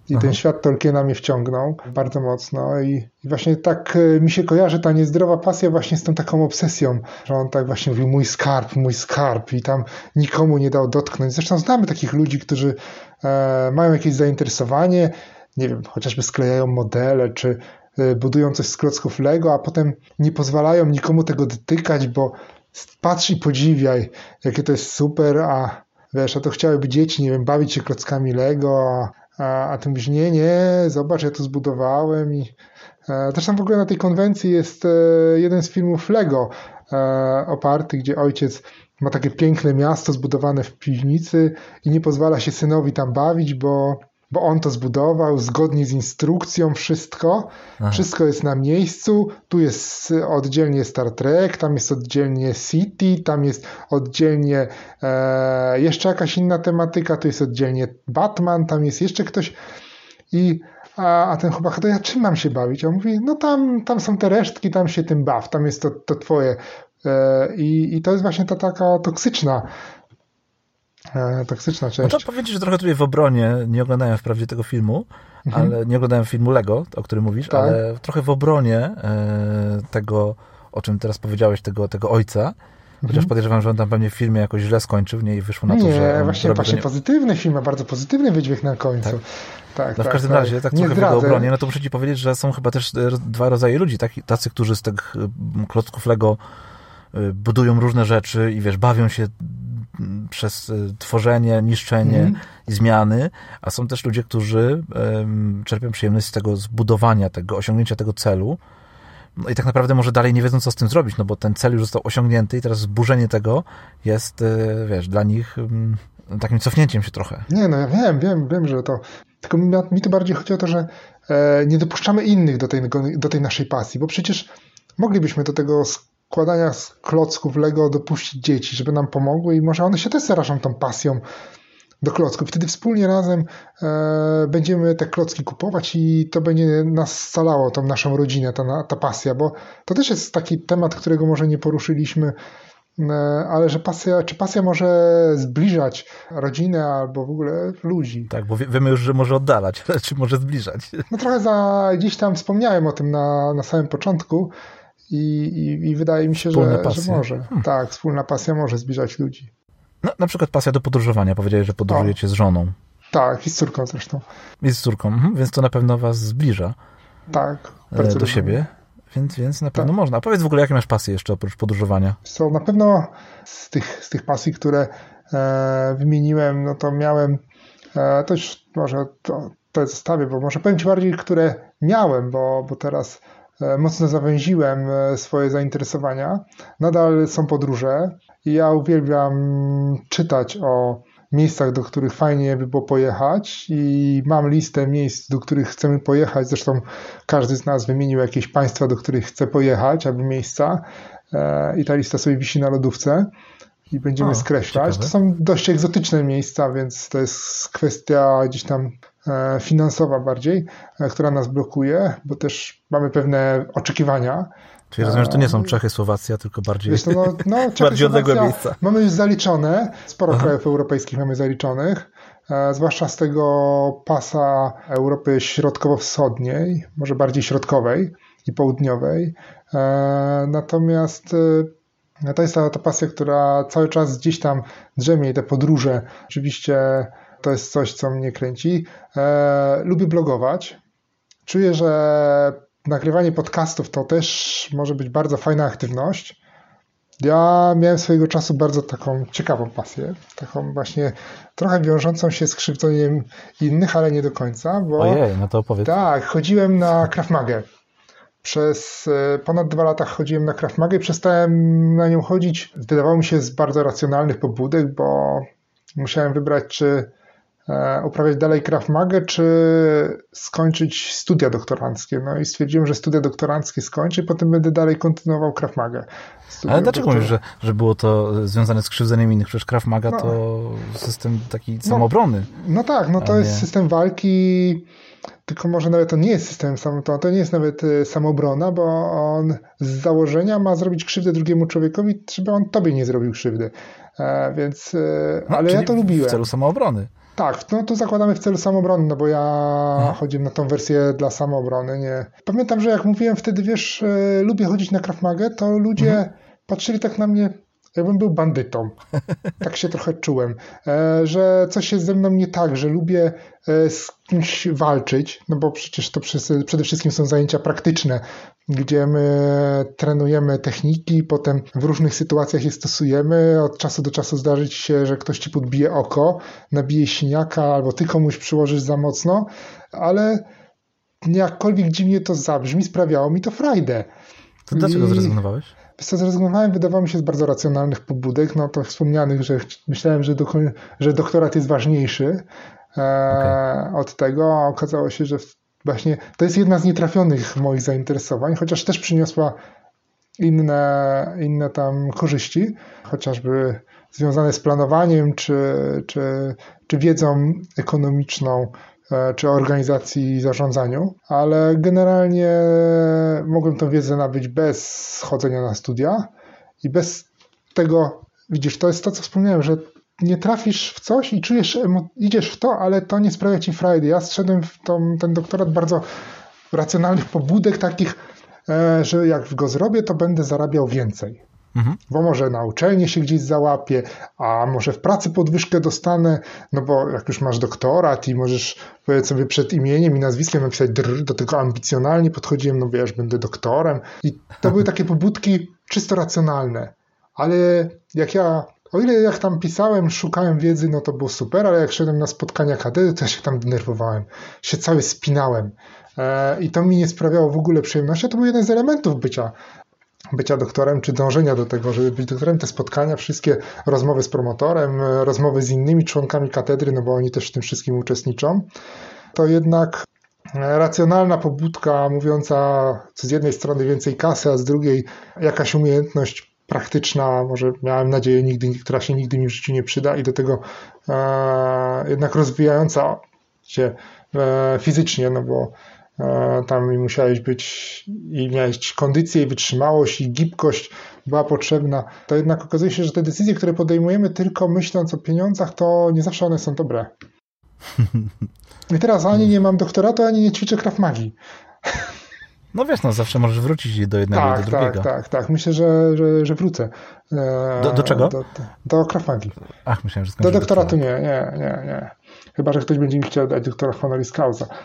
I Aha. ten świat Tolkiena mnie wciągnął bardzo mocno i, i, właśnie tak e, mi się kojarzy ta niezdrowa pasja właśnie z tą taką obsesją, że on tak właśnie mówił mój skarb, mój skarb i tam nikomu nie dał dotknąć. Zresztą znamy takich ludzi, którzy e, mają jakieś zainteresowanie, nie wiem, chociażby sklejają modele, czy e, budują coś z klocków Lego, a potem nie pozwalają nikomu tego dotykać, bo patrz i podziwiaj, jakie to jest super, a wiesz, a to chciałyby dzieci, nie wiem, bawić się klockami Lego, a a, a ty mówisz, nie, nie, zobacz, ja to zbudowałem i e, Zresztą w ogóle na tej konwencji jest e, jeden z filmów Lego e, oparty, gdzie ojciec ma takie piękne miasto zbudowane w piwnicy i nie pozwala się synowi tam bawić, bo bo on to zbudował zgodnie z instrukcją, wszystko. Aha. Wszystko jest na miejscu. Tu jest oddzielnie Star Trek, tam jest oddzielnie City, tam jest oddzielnie e, jeszcze jakaś inna tematyka, tu jest oddzielnie Batman, tam jest jeszcze ktoś. I a, a ten chłopak, to ja czym mam się bawić? A on mówi, no tam, tam są te resztki, tam się tym baw, tam jest to, to twoje. E, i, I to jest właśnie ta taka toksyczna E, toksyczna część. No to powiedzieć, że trochę tutaj w obronie, nie oglądałem wprawdzie tego filmu, mhm. ale nie oglądałem filmu Lego, o którym mówisz, tak. ale trochę w obronie e, tego, o czym teraz powiedziałeś, tego, tego ojca, Chociaż mhm. podejrzewam, że on tam pewnie w filmie jakoś źle skończył, nie? I wyszło na to, nie, że... Nie, właśnie, właśnie nie... pozytywny film, ma bardzo pozytywny wydźwięk na końcu. Tak. Tak, no w tak, każdym tak, razie, tak trochę w jego obronie, no to muszę ci powiedzieć, że są chyba też dwa rodzaje ludzi, taki, tacy, którzy z tych klocków Lego y, budują różne rzeczy i wiesz, bawią się przez y, tworzenie, niszczenie mm. i zmiany, a są też ludzie, którzy czerpią przyjemność z tego zbudowania, tego osiągnięcia tego celu. No i tak naprawdę może dalej nie wiedzą, co z tym zrobić, no bo ten cel już został osiągnięty i teraz zburzenie tego jest, y, wiesz, dla nich takim cofnięciem się trochę. Nie, no ja wiem, wiem, wiem, że to... Tylko mi, mi to bardziej chodzi o to, że e, nie dopuszczamy innych do tej, do tej naszej pasji, bo przecież moglibyśmy do tego składania z klocków Lego dopuścić dzieci, żeby nam pomogły i może one się też zarażą tą pasją do klocków. Wtedy wspólnie razem e, będziemy te klocki kupować i to będzie nas scalało, tą naszą rodzinę, ta, ta pasja, bo to też jest taki temat, którego może nie poruszyliśmy E, ale że pasja, czy pasja może zbliżać rodzinę albo w ogóle ludzi. Tak, bo wiemy już, że może oddalać, ale czy może zbliżać? No trochę za, gdzieś tam wspomniałem o tym na, na samym początku i, i, i wydaje mi się, że, że, może. Hmm. Tak, wspólna pasja może zbliżać ludzi. No, na przykład pasja do podróżowania. Powiedziałeś, że podróżujecie o. z żoną. Tak, i z córką zresztą. I z córką, mhm, więc to na pewno was zbliża. Tak. E, do siebie. Więc, więc na pewno tak. można. A powiedz w ogóle, jakie masz pasje jeszcze oprócz podróżowania? Co, na pewno z tych, z tych pasji, które e, wymieniłem, no to miałem, e, to już może to, to zostawię, bo może powiem Ci bardziej, które miałem, bo, bo teraz mocno zawęziłem e, swoje zainteresowania. Nadal są podróże ja uwielbiam czytać o miejscach, do których fajnie by było pojechać i mam listę miejsc, do których chcemy pojechać. Zresztą każdy z nas wymienił jakieś państwa, do których chce pojechać, albo miejsca e, i ta lista sobie wisi na lodówce i będziemy skreślać. Ciekawe. To są dość egzotyczne miejsca, więc to jest kwestia gdzieś tam e, finansowa bardziej, e, która nas blokuje, bo też mamy pewne oczekiwania Czyli rozumiem, że to nie są Czechy, Słowacja, tylko bardziej, Wiesz, no, no, Czechy, bardziej odległe miejsca. Mamy już zaliczone, sporo Aha. krajów europejskich mamy zaliczonych, e, zwłaszcza z tego pasa Europy Środkowo-Wschodniej, może bardziej środkowej i południowej. E, natomiast e, to jest ta, ta pasja, która cały czas gdzieś tam drzemie i te podróże. Oczywiście to jest coś, co mnie kręci. Lubię blogować. Czuję, że nagrywanie podcastów to też może być bardzo fajna aktywność. Ja miałem swojego czasu bardzo taką ciekawą pasję, taką właśnie trochę wiążącą się z krzywdzeniem innych, ale nie do końca, bo Ojej, no to opowiedz. Tak, chodziłem na Krav. Przez e, ponad dwa lata chodziłem na Krav Maga i przestałem na nią chodzić. Wydawało mi się z bardzo racjonalnych pobudek, bo musiałem wybrać, czy E, uprawiać dalej Krav Maga, czy skończyć studia doktoranckie. No i stwierdziłem, że studia doktoranckie skończę i potem będę dalej kontynuował Krav Maga. Ale dlaczego mówisz, że, że było to związane z krzywdzeniem innych? Przecież Krav Maga no, to system taki no, samoobrony. No tak, no to jest system walki, tylko może nawet to nie jest system to, to nie jest nawet e, samobrona, bo on z założenia ma zrobić krzywdę drugiemu człowiekowi, żeby on tobie nie zrobił krzywdy. E, więc, e, no, ale ja to lubiłem. W celu samoobrony. Tak, no to zakładamy w celu samoobrony, no bo ja no. chodziłem na tą wersję dla samoobrony, nie. Pamiętam, że jak mówiłem wtedy, wiesz, lubię chodzić na Krav Maga, to ludzie mhm. patrzyli tak na mnie, jakbym był bandytą. Tak się trochę czułem, e, że coś jest ze mną nie tak, że lubię e, z kimś walczyć, no bo przecież to przede wszystkim są zajęcia praktyczne, gdzie my trenujemy techniki, potem w różnych sytuacjach je stosujemy. Od czasu do czasu zdarzy ci się, że ktoś ci podbije oko, nabije siniaka, albo ty komuś przyłożysz za mocno, ale jakkolwiek dziwnie to zabrzmi, sprawiało mi to frajdę. To dlaczego I... zrezygnowałeś? Zrezygnowałem, wydawało mi się z bardzo racjonalnych pobudek, no to wspomnianych, że myślałem, że, do, że doktorat jest ważniejszy e, okay. od tego, a okazało się, że właśnie to jest jedna z nietrafionych moich zainteresowań, chociaż też przyniosła inne, inne tam korzyści, chociażby związane z planowaniem czy, czy, czy wiedzą ekonomiczną czy organizacji i zarządzaniu, ale generalnie mogłem tę wiedzę nabyć bez chodzenia na studia i bez tego, widzisz, to jest to, co wspomniałem, że nie trafisz w coś i czujesz, idziesz w to, ale to nie sprawia ci frajdy. Ja zszedłem w tą, ten doktorat bardzo racjonalnych pobudek takich, e, że jak go zrobię, to będę zarabiał więcej. Mhm. Bo może na uczelnię się gdzieś załapie, a może w pracy podwyżkę dostanę, no bo jak już masz doktorat i możesz powiedzieć sobie przed imieniem i nazwiskiem napisać drr, do tego ambicjonalnie podchodziłem, no wiesz, będę doktorem. I to były takie pobudki czysto racjonalne. Ale jak ja o ile jak tam pisałem, szukałem wiedzy, no to było super, ale jak szedłem na spotkania katedry, to ja się tam denerwowałem. Się cały spinałem. E, I to mi nie sprawiało w ogóle przyjemności, to był jeden z elementów bycia bycia doktorem, czy dążenia do tego, żeby być doktorem, te spotkania, wszystkie rozmowy z promotorem, rozmowy z innymi członkami katedry, no bo oni też w tym wszystkim uczestniczą, to jednak racjonalna pobudka mówiąca z jednej strony więcej kasy, a z drugiej jakaś umiejętność praktyczna, może miałem nadzieję, nigdy, która się nigdy mi w życiu nie przyda i do tego e, jednak rozwijająca się e, fizycznie, no bo e, tam i musiałeś być i miałeś kondycję i wytrzymałość i gibkość była potrzebna, to jednak okazuje się, że te decyzje, które podejmujemy tylko myśląc o pieniądzach, to nie zawsze one są dobre. I teraz ani nie mam doktoratu, ani nie ćwiczę krav magii. No wiesz, no zawsze możesz wrócić do jednego tak, i do drugiego. Tak, tak, tak. Myślę, że, że, że wrócę. Do, do czego? Do, do. Ach, myślałem, że Do doktoratu nie, nie, nie, nie. Chyba, że ktoś będzie mi chciał dać doktora honoris causa.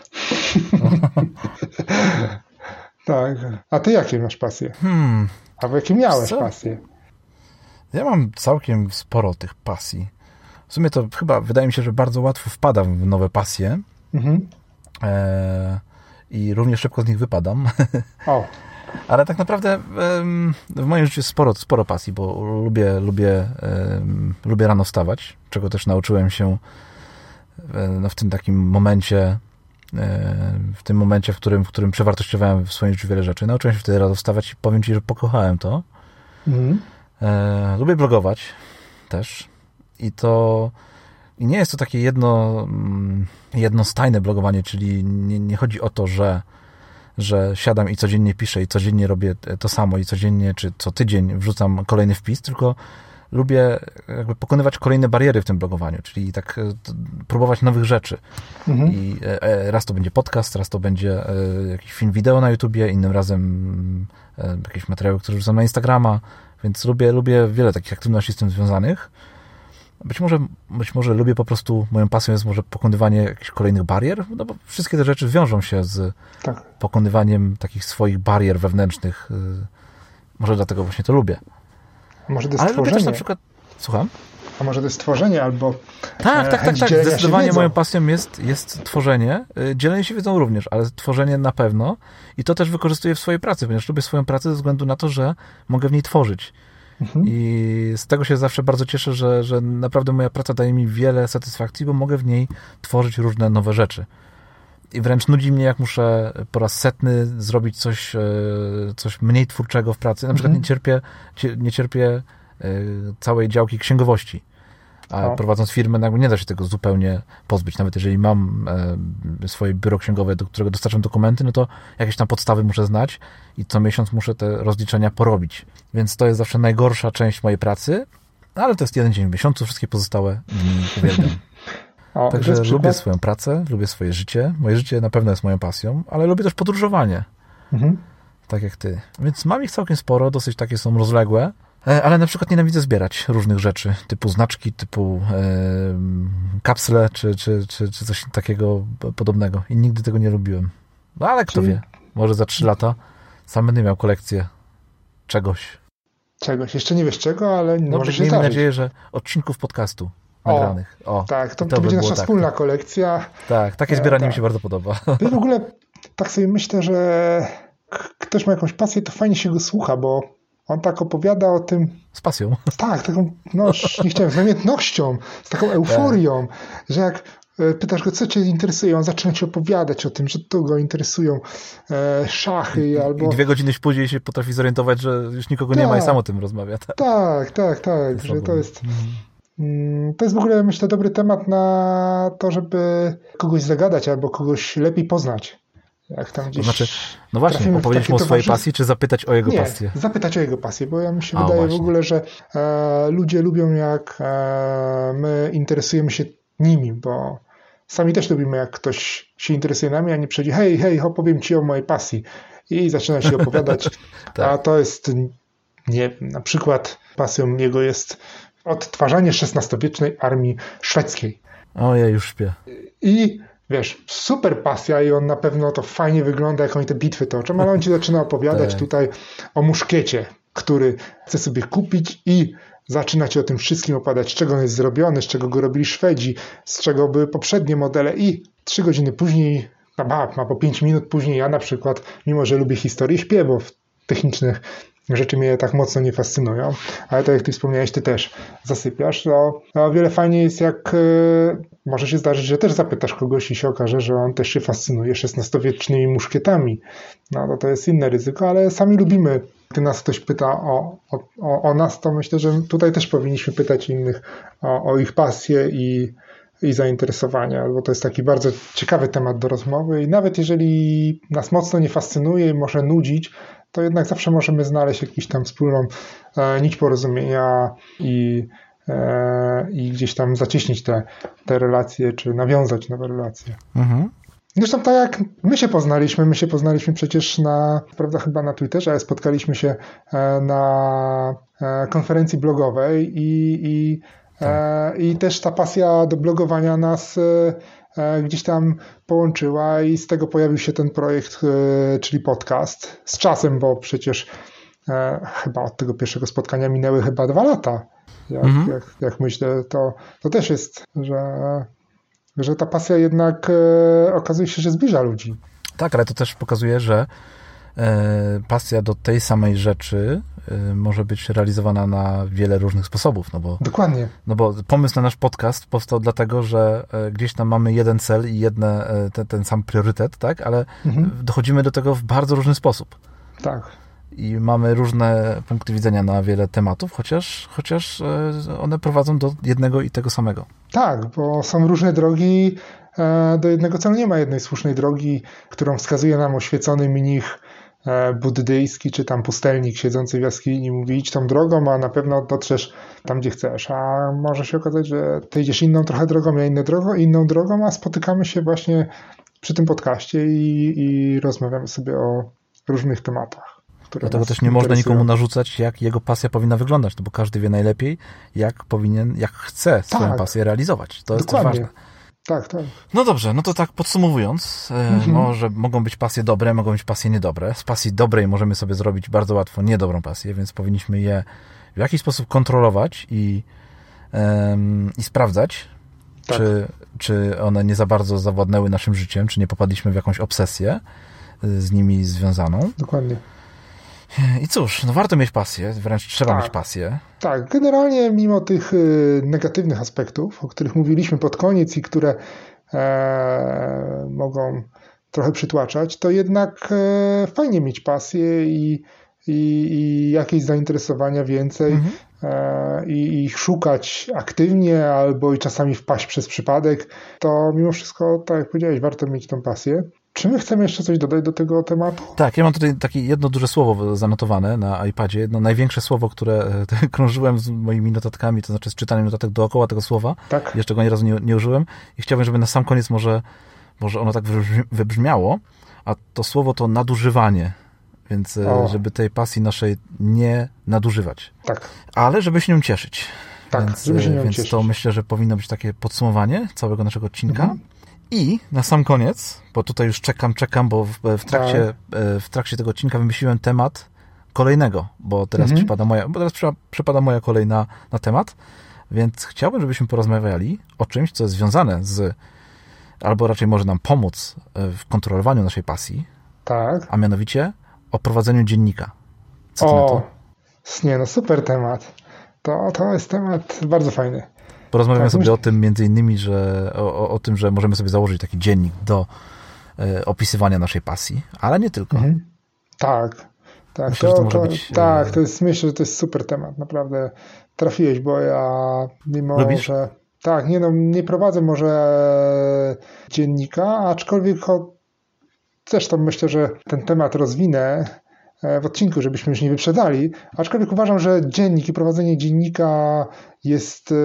tak. A ty jakie masz pasje? Hmm. A jakie miałeś Co? pasje? Ja mam całkiem sporo tych pasji. W sumie to chyba wydaje mi się, że bardzo łatwo wpadam w nowe pasje. Mhm. E, I również szybko z nich wypadam. O. Ale tak naprawdę w moim życiu jest sporo, sporo pasji, bo lubię, lubię, lubię rano wstawać, czego też nauczyłem się e, no, w tym takim momencie, e, w tym momencie, w którym, w którym przewartościowałem w swoim życiu wiele rzeczy. Nauczyłem się wtedy rano wstawać i powiem Ci, że pokochałem to. Mhm. E, lubię blogować też i to i nie jest to takie jedno, mm, jednostajne blogowanie, czyli nie, nie chodzi o to, że że siadam i codziennie piszę i codziennie robię to samo i codziennie czy co tydzień wrzucam kolejny wpis, tylko lubię jakby pokonywać kolejne bariery w tym blogowaniu, czyli tak e, próbować nowych rzeczy. Mhm. I e, e, raz to będzie podcast, raz to będzie jakiś film wideo na YouTubie, innym razem jakieś materiały, które wrzucam na Instagrama, więc lubię, lubię wiele takich aktywności z tym związanych. Być może, być może lubię po prostu, moją pasją jest może pokonywanie jakichś kolejnych barier, no bo wszystkie te rzeczy wiążą się z tak. pokonywaniem takich swoich barier wewnętrznych. Y, może dlatego właśnie to lubię. A może to jest Ale lubię też na przykład... Słucham? A może to jest tworzenie albo. Tak, tak, tak, tak. Zdecydowanie moją pasją jest, jest tworzenie. Y, dzielenie się wiedzą również, ale tworzenie na pewno. I to też wykorzystuję w swojej pracy, ponieważ lubię swoją pracę ze względu na to, że mogę w niej tworzyć. Mhm. I z tego się zawsze bardzo cieszę, że, że naprawdę moja praca daje mi wiele satysfakcji, bo mogę w niej tworzyć różne nowe rzeczy. I wręcz nudzi mnie, jak muszę po raz setny zrobić coś, e, coś mniej twórczego w pracy. Na przykład mhm. nie cierpię, nie cierpię e, całej działki księgowości. A prowadząc firmę, jakby nie da się tego zupełnie pozbyć. Nawet jeżeli mam e, swoje biuro księgowe, do którego dostarczam dokumenty, no to jakieś tam podstawy muszę znać i co miesiąc muszę te rozliczenia porobić. Więc to jest zawsze najgorsza część mojej pracy, ale to jest jeden dzień w miesiącu, wszystkie pozostałe dni uwielbiam. O, Także lubię przykład... swoją pracę, lubię swoje życie. Moje życie na pewno jest moją pasją, ale lubię też podróżowanie. Mhm. Tak jak ty. Więc mam ich całkiem sporo, dosyć takie są rozległe, E, ale na przykład nienawidzę zbierać różnych rzeczy, typu znaczki, typu e, kapsle, czy, czy, czy, czy coś takiego podobnego. I nigdy tego nie lubiłem. No ale kto Czyli... wie, może za trzy lata sam będę miał kolekcję czegoś. Czegoś. Jeszcze nie wiesz czego, ale no, może się Miejmy nadzieję, że odcinków podcastu nagranych. O, o tak, to, to, to będzie nasza tak. wspólna kolekcja. Tak, takie e, zbieranie tak. mi się bardzo podoba. I w ogóle tak sobie myślę, że ktoś ma jakąś pasję, to fajnie się go słucha, bo on tak opowiada o tym. Z pasją. Tak, taką, no, nie chciałem, z namiętnością, z taką euforią, tak. że jak pytasz go, co cię interesuje, on zaczyna ci opowiadać o tym, że to go interesują e, szachy I, albo... I dwie godziny później się potrafi zorientować, że już nikogo tak, nie ma i tak. sam o tym rozmawia. Tak, tak, tak, tak że to jest... Mhm. Mm, to jest w ogóle, myślę, dobry temat na to, żeby kogoś zagadać albo kogoś lepiej poznać. Jak tam gdzieś. To znaczy, no właśnie, opowiedzieć mu o swojej pasji, czy zapytać o jego nie, pasję? Zapytać o jego pasję, bo ja mi się A, wydaje właśnie. w ogóle, że e, ludzie lubią, jak e, my interesujemy się nimi, bo sami też lubimy, jak ktoś się interesuje nami, a nie przychodzi, hej, hej, opowiem ci o mojej pasji. I zaczyna się opowiadać. tak. A to jest, nie na przykład pasją jego jest odtwarzanie XVI-wiecznej armii szwedzkiej. O, ja już śpię. I wiesz, super pasja i on na pewno to fajnie wygląda, jak oni te bitwy toczą, ale on ci zaczyna opowiadać tak. tutaj o muszkiecie, który chce sobie kupić i zaczyna ci o tym wszystkim opowiadać, z czego on jest zrobiony, z czego go robili Szwedzi, z czego były poprzednie modele i trzy godziny później, ma, ma po pięć minut później ja na przykład, mimo że lubię historię śpiewów technicznych, rzeczy mnie tak mocno nie fascynują, ale tak jak ty wspomniałeś, ty też zasypiasz, to no, wiele fajniej jest jak yy, może się zdarzyć, że też zapytasz kogoś i się okaże, że on też się fascynuje XVI-wiecznymi muszkietami. No to to jest inne ryzyko, ale sami lubimy. Gdy nas ktoś pyta o, o, o nas, to myślę, że tutaj też powinniśmy pytać innych o, o ich pasję i i zainteresowania, bo to jest taki bardzo ciekawy temat do rozmowy i nawet jeżeli nas mocno nie fascynuje i może nudzić, to jednak zawsze możemy znaleźć jakąś tam wspólną e, nić porozumienia i, e, i gdzieś tam zacieśnić te, te relacje, czy nawiązać nowe relacje. Mhm. Zresztą tak jak my się poznaliśmy, my się poznaliśmy przecież na, prawda, chyba na Twitterze, ale spotkaliśmy się e, na konferencji blogowej i, i, tak. I też ta pasja do blogowania nas gdzieś tam połączyła i z tego pojawił się ten projekt, czyli podcast. Z czasem, bo przecież chyba od tego pierwszego spotkania minęły chyba dwa lata. Jak, mhm. jak, jak myślę, to, to też jest, że że ta pasja jednak e, okazuje się, że zbliża ludzi. Tak, ale to też pokazuje, że e, pasja do tej samej rzeczy e, może być realizowana na wiele różnych sposobów. No bo, Dokładnie. No bo pomysł na nasz podcast powstał dlatego, że e, gdzieś tam mamy jeden cel i jedne, e, ten, ten sam priorytet, tak? Ale mhm. dochodzimy do tego w bardzo różny sposób. Tak i mamy różne punkty widzenia na wiele tematów, chociaż, chociaż e, one prowadzą do jednego i tego samego. Tak, bo są różne drogi. E, do jednego celu nie ma jednej słusznej drogi, którą wskazuje nam oświecony mnich e, buddyjski, czy tam pustelnik siedzący w jaskini mówi idź tą drogą, a na pewno dotrzesz tam, gdzie chcesz. A może się okazać, że ty idziesz inną trochę drogą, ja inną drogą, inną drogą, a spotykamy się właśnie przy tym podcaście i, i rozmawiamy sobie o różnych tematach. Dlatego też nie można nikomu narzucać, jak jego pasja powinna wyglądać, no bo każdy wie najlepiej, jak powinien, jak chce swoją tak. pasję realizować. To jest też ważne. Tak, tak. No dobrze, no to tak podsumowując, e, mhm. może mogą być pasje dobre, mogą być pasje niedobre. Z pasji dobrej możemy sobie zrobić bardzo łatwo niedobrą pasję, więc powinniśmy je w jakiś sposób kontrolować i, um, i sprawdzać, tak. czy, czy one nie za bardzo zawładnęły naszym życiem, czy nie popadliśmy w jakąś obsesję e, z nimi związaną. Dokładnie. I cóż, no warto mieć pasję, wręcz trzeba tak, mieć pasję. Tak, generalnie mimo tych y, negatywnych aspektów, o których mówiliśmy pod koniec i które e, mogą trochę przytłaczać, to jednak e, fajnie mieć pasję i, i, i jakieś zainteresowania więcej mhm. e, i ich szukać aktywnie albo i czasami wpaść przez przypadek, to mimo wszystko, tak jak powiedziałeś, warto mieć tą pasję. Czy my chcemy jeszcze coś dodać do tego tematu? Tak, ja mam tutaj takie jedno duże słowo zanotowane na iPadzie, jedno największe słowo, które e, krążyłem z moimi notatkami, to znaczy z czytaniem notatek dookoła tego słowa. Tak. Jeszcze go nieraz nie, nie użyłem i chciałbym, żeby na sam koniec może, może ono tak wybrzmiało, a to słowo to nadużywanie. Więc e, o. żeby tej pasji naszej nie nadużywać. Tak. Ale żeby się nią cieszyć. Tak, więc, żeby się nią więc cieszyć. to myślę, że powinno być takie podsumowanie całego naszego odcinka. Mhm. I na sam koniec, bo tutaj już czekam, czekam, bo w, w trakcie, tak. E, w trakcie tego odcinka wymyśliłem temat kolejnego, bo teraz, mhm. przypada, moja, bo teraz przypada moja kolej na, na temat, więc chciałbym, żebyśmy porozmawiali o czymś, co jest związane z, albo raczej może nam pomóc e, w kontrolowaniu naszej pasji, tak. a mianowicie o prowadzeniu dziennika. Co ty o, na to? Nie, no super temat. To, to jest temat bardzo fajny. Porozmawiamy tak, sobie myślę... o tym między innymi, że o, o, tym, że możemy sobie założyć taki dziennik do e, opisywania naszej pasji, ale nie tylko. Mhm. Tak. Tak, myślę, to, to, to być... tak, e, to jest, myślę, że to jest super temat, naprawdę trafiłeś, bo ja mimo, Lubisz? że tak, nie no, nie prowadzę może dziennika, aczkolwiek zresztą myślę, że ten temat rozwinę w odcinku, żebyśmy już nie wyprzedali. Aczkolwiek uważam, że dziennik i prowadzenie dziennika jest e,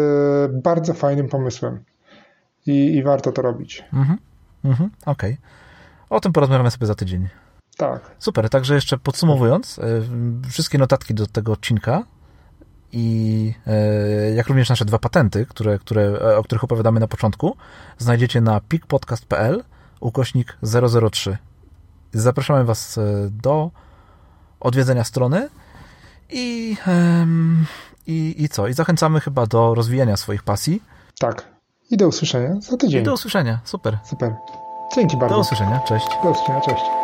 bardzo fajnym pomysłem i, i warto to robić. Mhm, mhm, okej. Okay. O tym porozmawiamy sobie za tydzień. Tak. Super, także jeszcze podsumowując, e, wszystkie notatki do tego odcinka i jak również nasze dwa patenty, które, które, o których opowiadamy na początku, znajdziecie na pikpodcast.pl ukośnik 003. Zapraszamy Was do odwiedzenia strony i, i, i co? I zachęcamy chyba do rozwijania swoich pasji. Tak. I do usłyszenia za tydzień. I do usłyszenia. Super. Super. Dzięki bardzo. Do usłyszenia. Cześć. Do usłyszenia. Cześć.